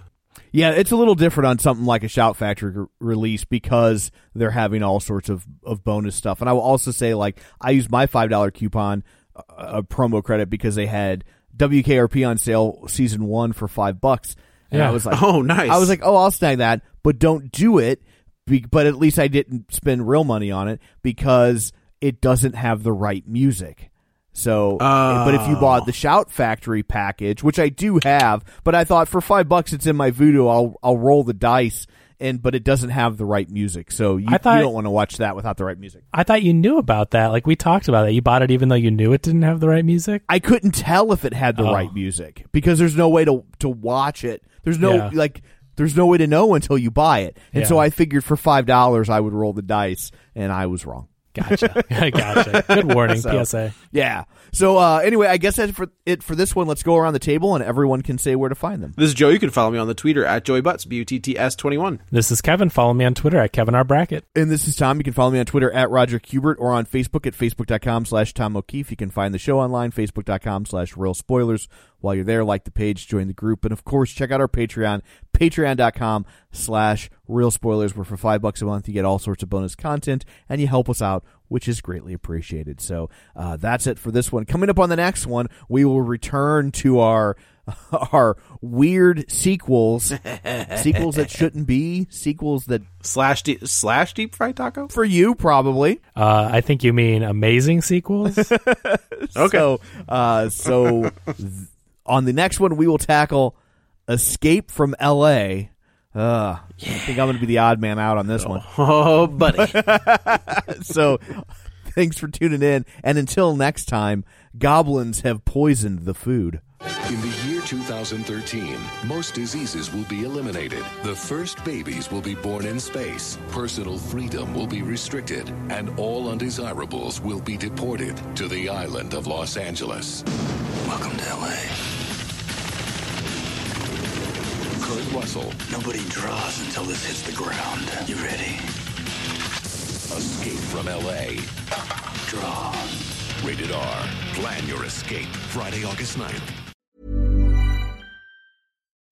Yeah, it's a little different on something like a Shout Factory release because they're having all sorts of, of bonus stuff. And I will also say, like, I used my five dollar coupon, uh, a promo credit, because they had WKRP on sale season one for five bucks. And I was like, Oh, nice. I was like, oh, I'll snag that, but don't do it. But at least I didn't spend real money on it because it doesn't have the right music. So, but if you oh. bought the Shout Factory package, which I do have, but I thought for five bucks it's in my Vudu, I'll I'll roll the dice, and but it doesn't have the right music, so you, thought- you don't want to watch that without the right music. I thought you knew about that. Like we talked about it. You bought it even though you knew it didn't have the right music. I couldn't tell if it had the Oh. right music because there's no way to to watch it. There's no Yeah. like there's no way to know until you buy it. And so I figured for five dollars I would roll the dice, and I was wrong. Gotcha. gotcha. Good warning, So- PSA. Yeah. So uh, anyway, I guess that's for it for this one. Let's go around the table and everyone can say where to find them. This is Joe. You can follow me on the Twitter at JoeyButts, B U T T S 21. This is Kevin. Follow me on Twitter at Kevin R. Brackett. And this is Tom. You can follow me on Twitter at Roger Kubert or on Facebook at Facebook.com slash Tom O'Keefe. You can find the show online, Facebook.com slash Real Spoilers. While you're there, like the page, join the group, and of course, check out our Patreon, Patreon.com slash Real Spoilers, where for five bucks a month you get all sorts of bonus content and you help us out, which is greatly appreciated. So uh, that's it for this one. Coming up on the next one, we will return to our our weird sequels, sequels that shouldn't be, sequels that Slash deep, slash deep fried taco? for you probably. Uh, I think you mean amazing sequels. Okay. So, uh, so th- on the next one, we will tackle Escape from L.A. Uh, I think I'm going to be the odd man out on this one. Oh, buddy. So, thanks for tuning in. And until next time, goblins have poisoned the food. In the year 2013, most diseases will be eliminated. The first babies will be born in space. Personal freedom will be restricted. And all undesirables will be deported to the island of Los Angeles. Welcome to LA. Kurt Russell, Nobody draws until this hits the ground. You ready? Escape from LA. Draw. Rated R. Plan your escape. Friday, August 9th.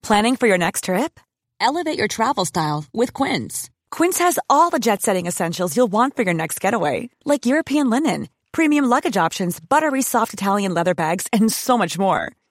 Planning for your next trip? Elevate your travel style with Quince. Quince has all the jet setting essentials you'll want for your next getaway, like European linen, premium luggage options, buttery soft Italian leather bags, and so much more.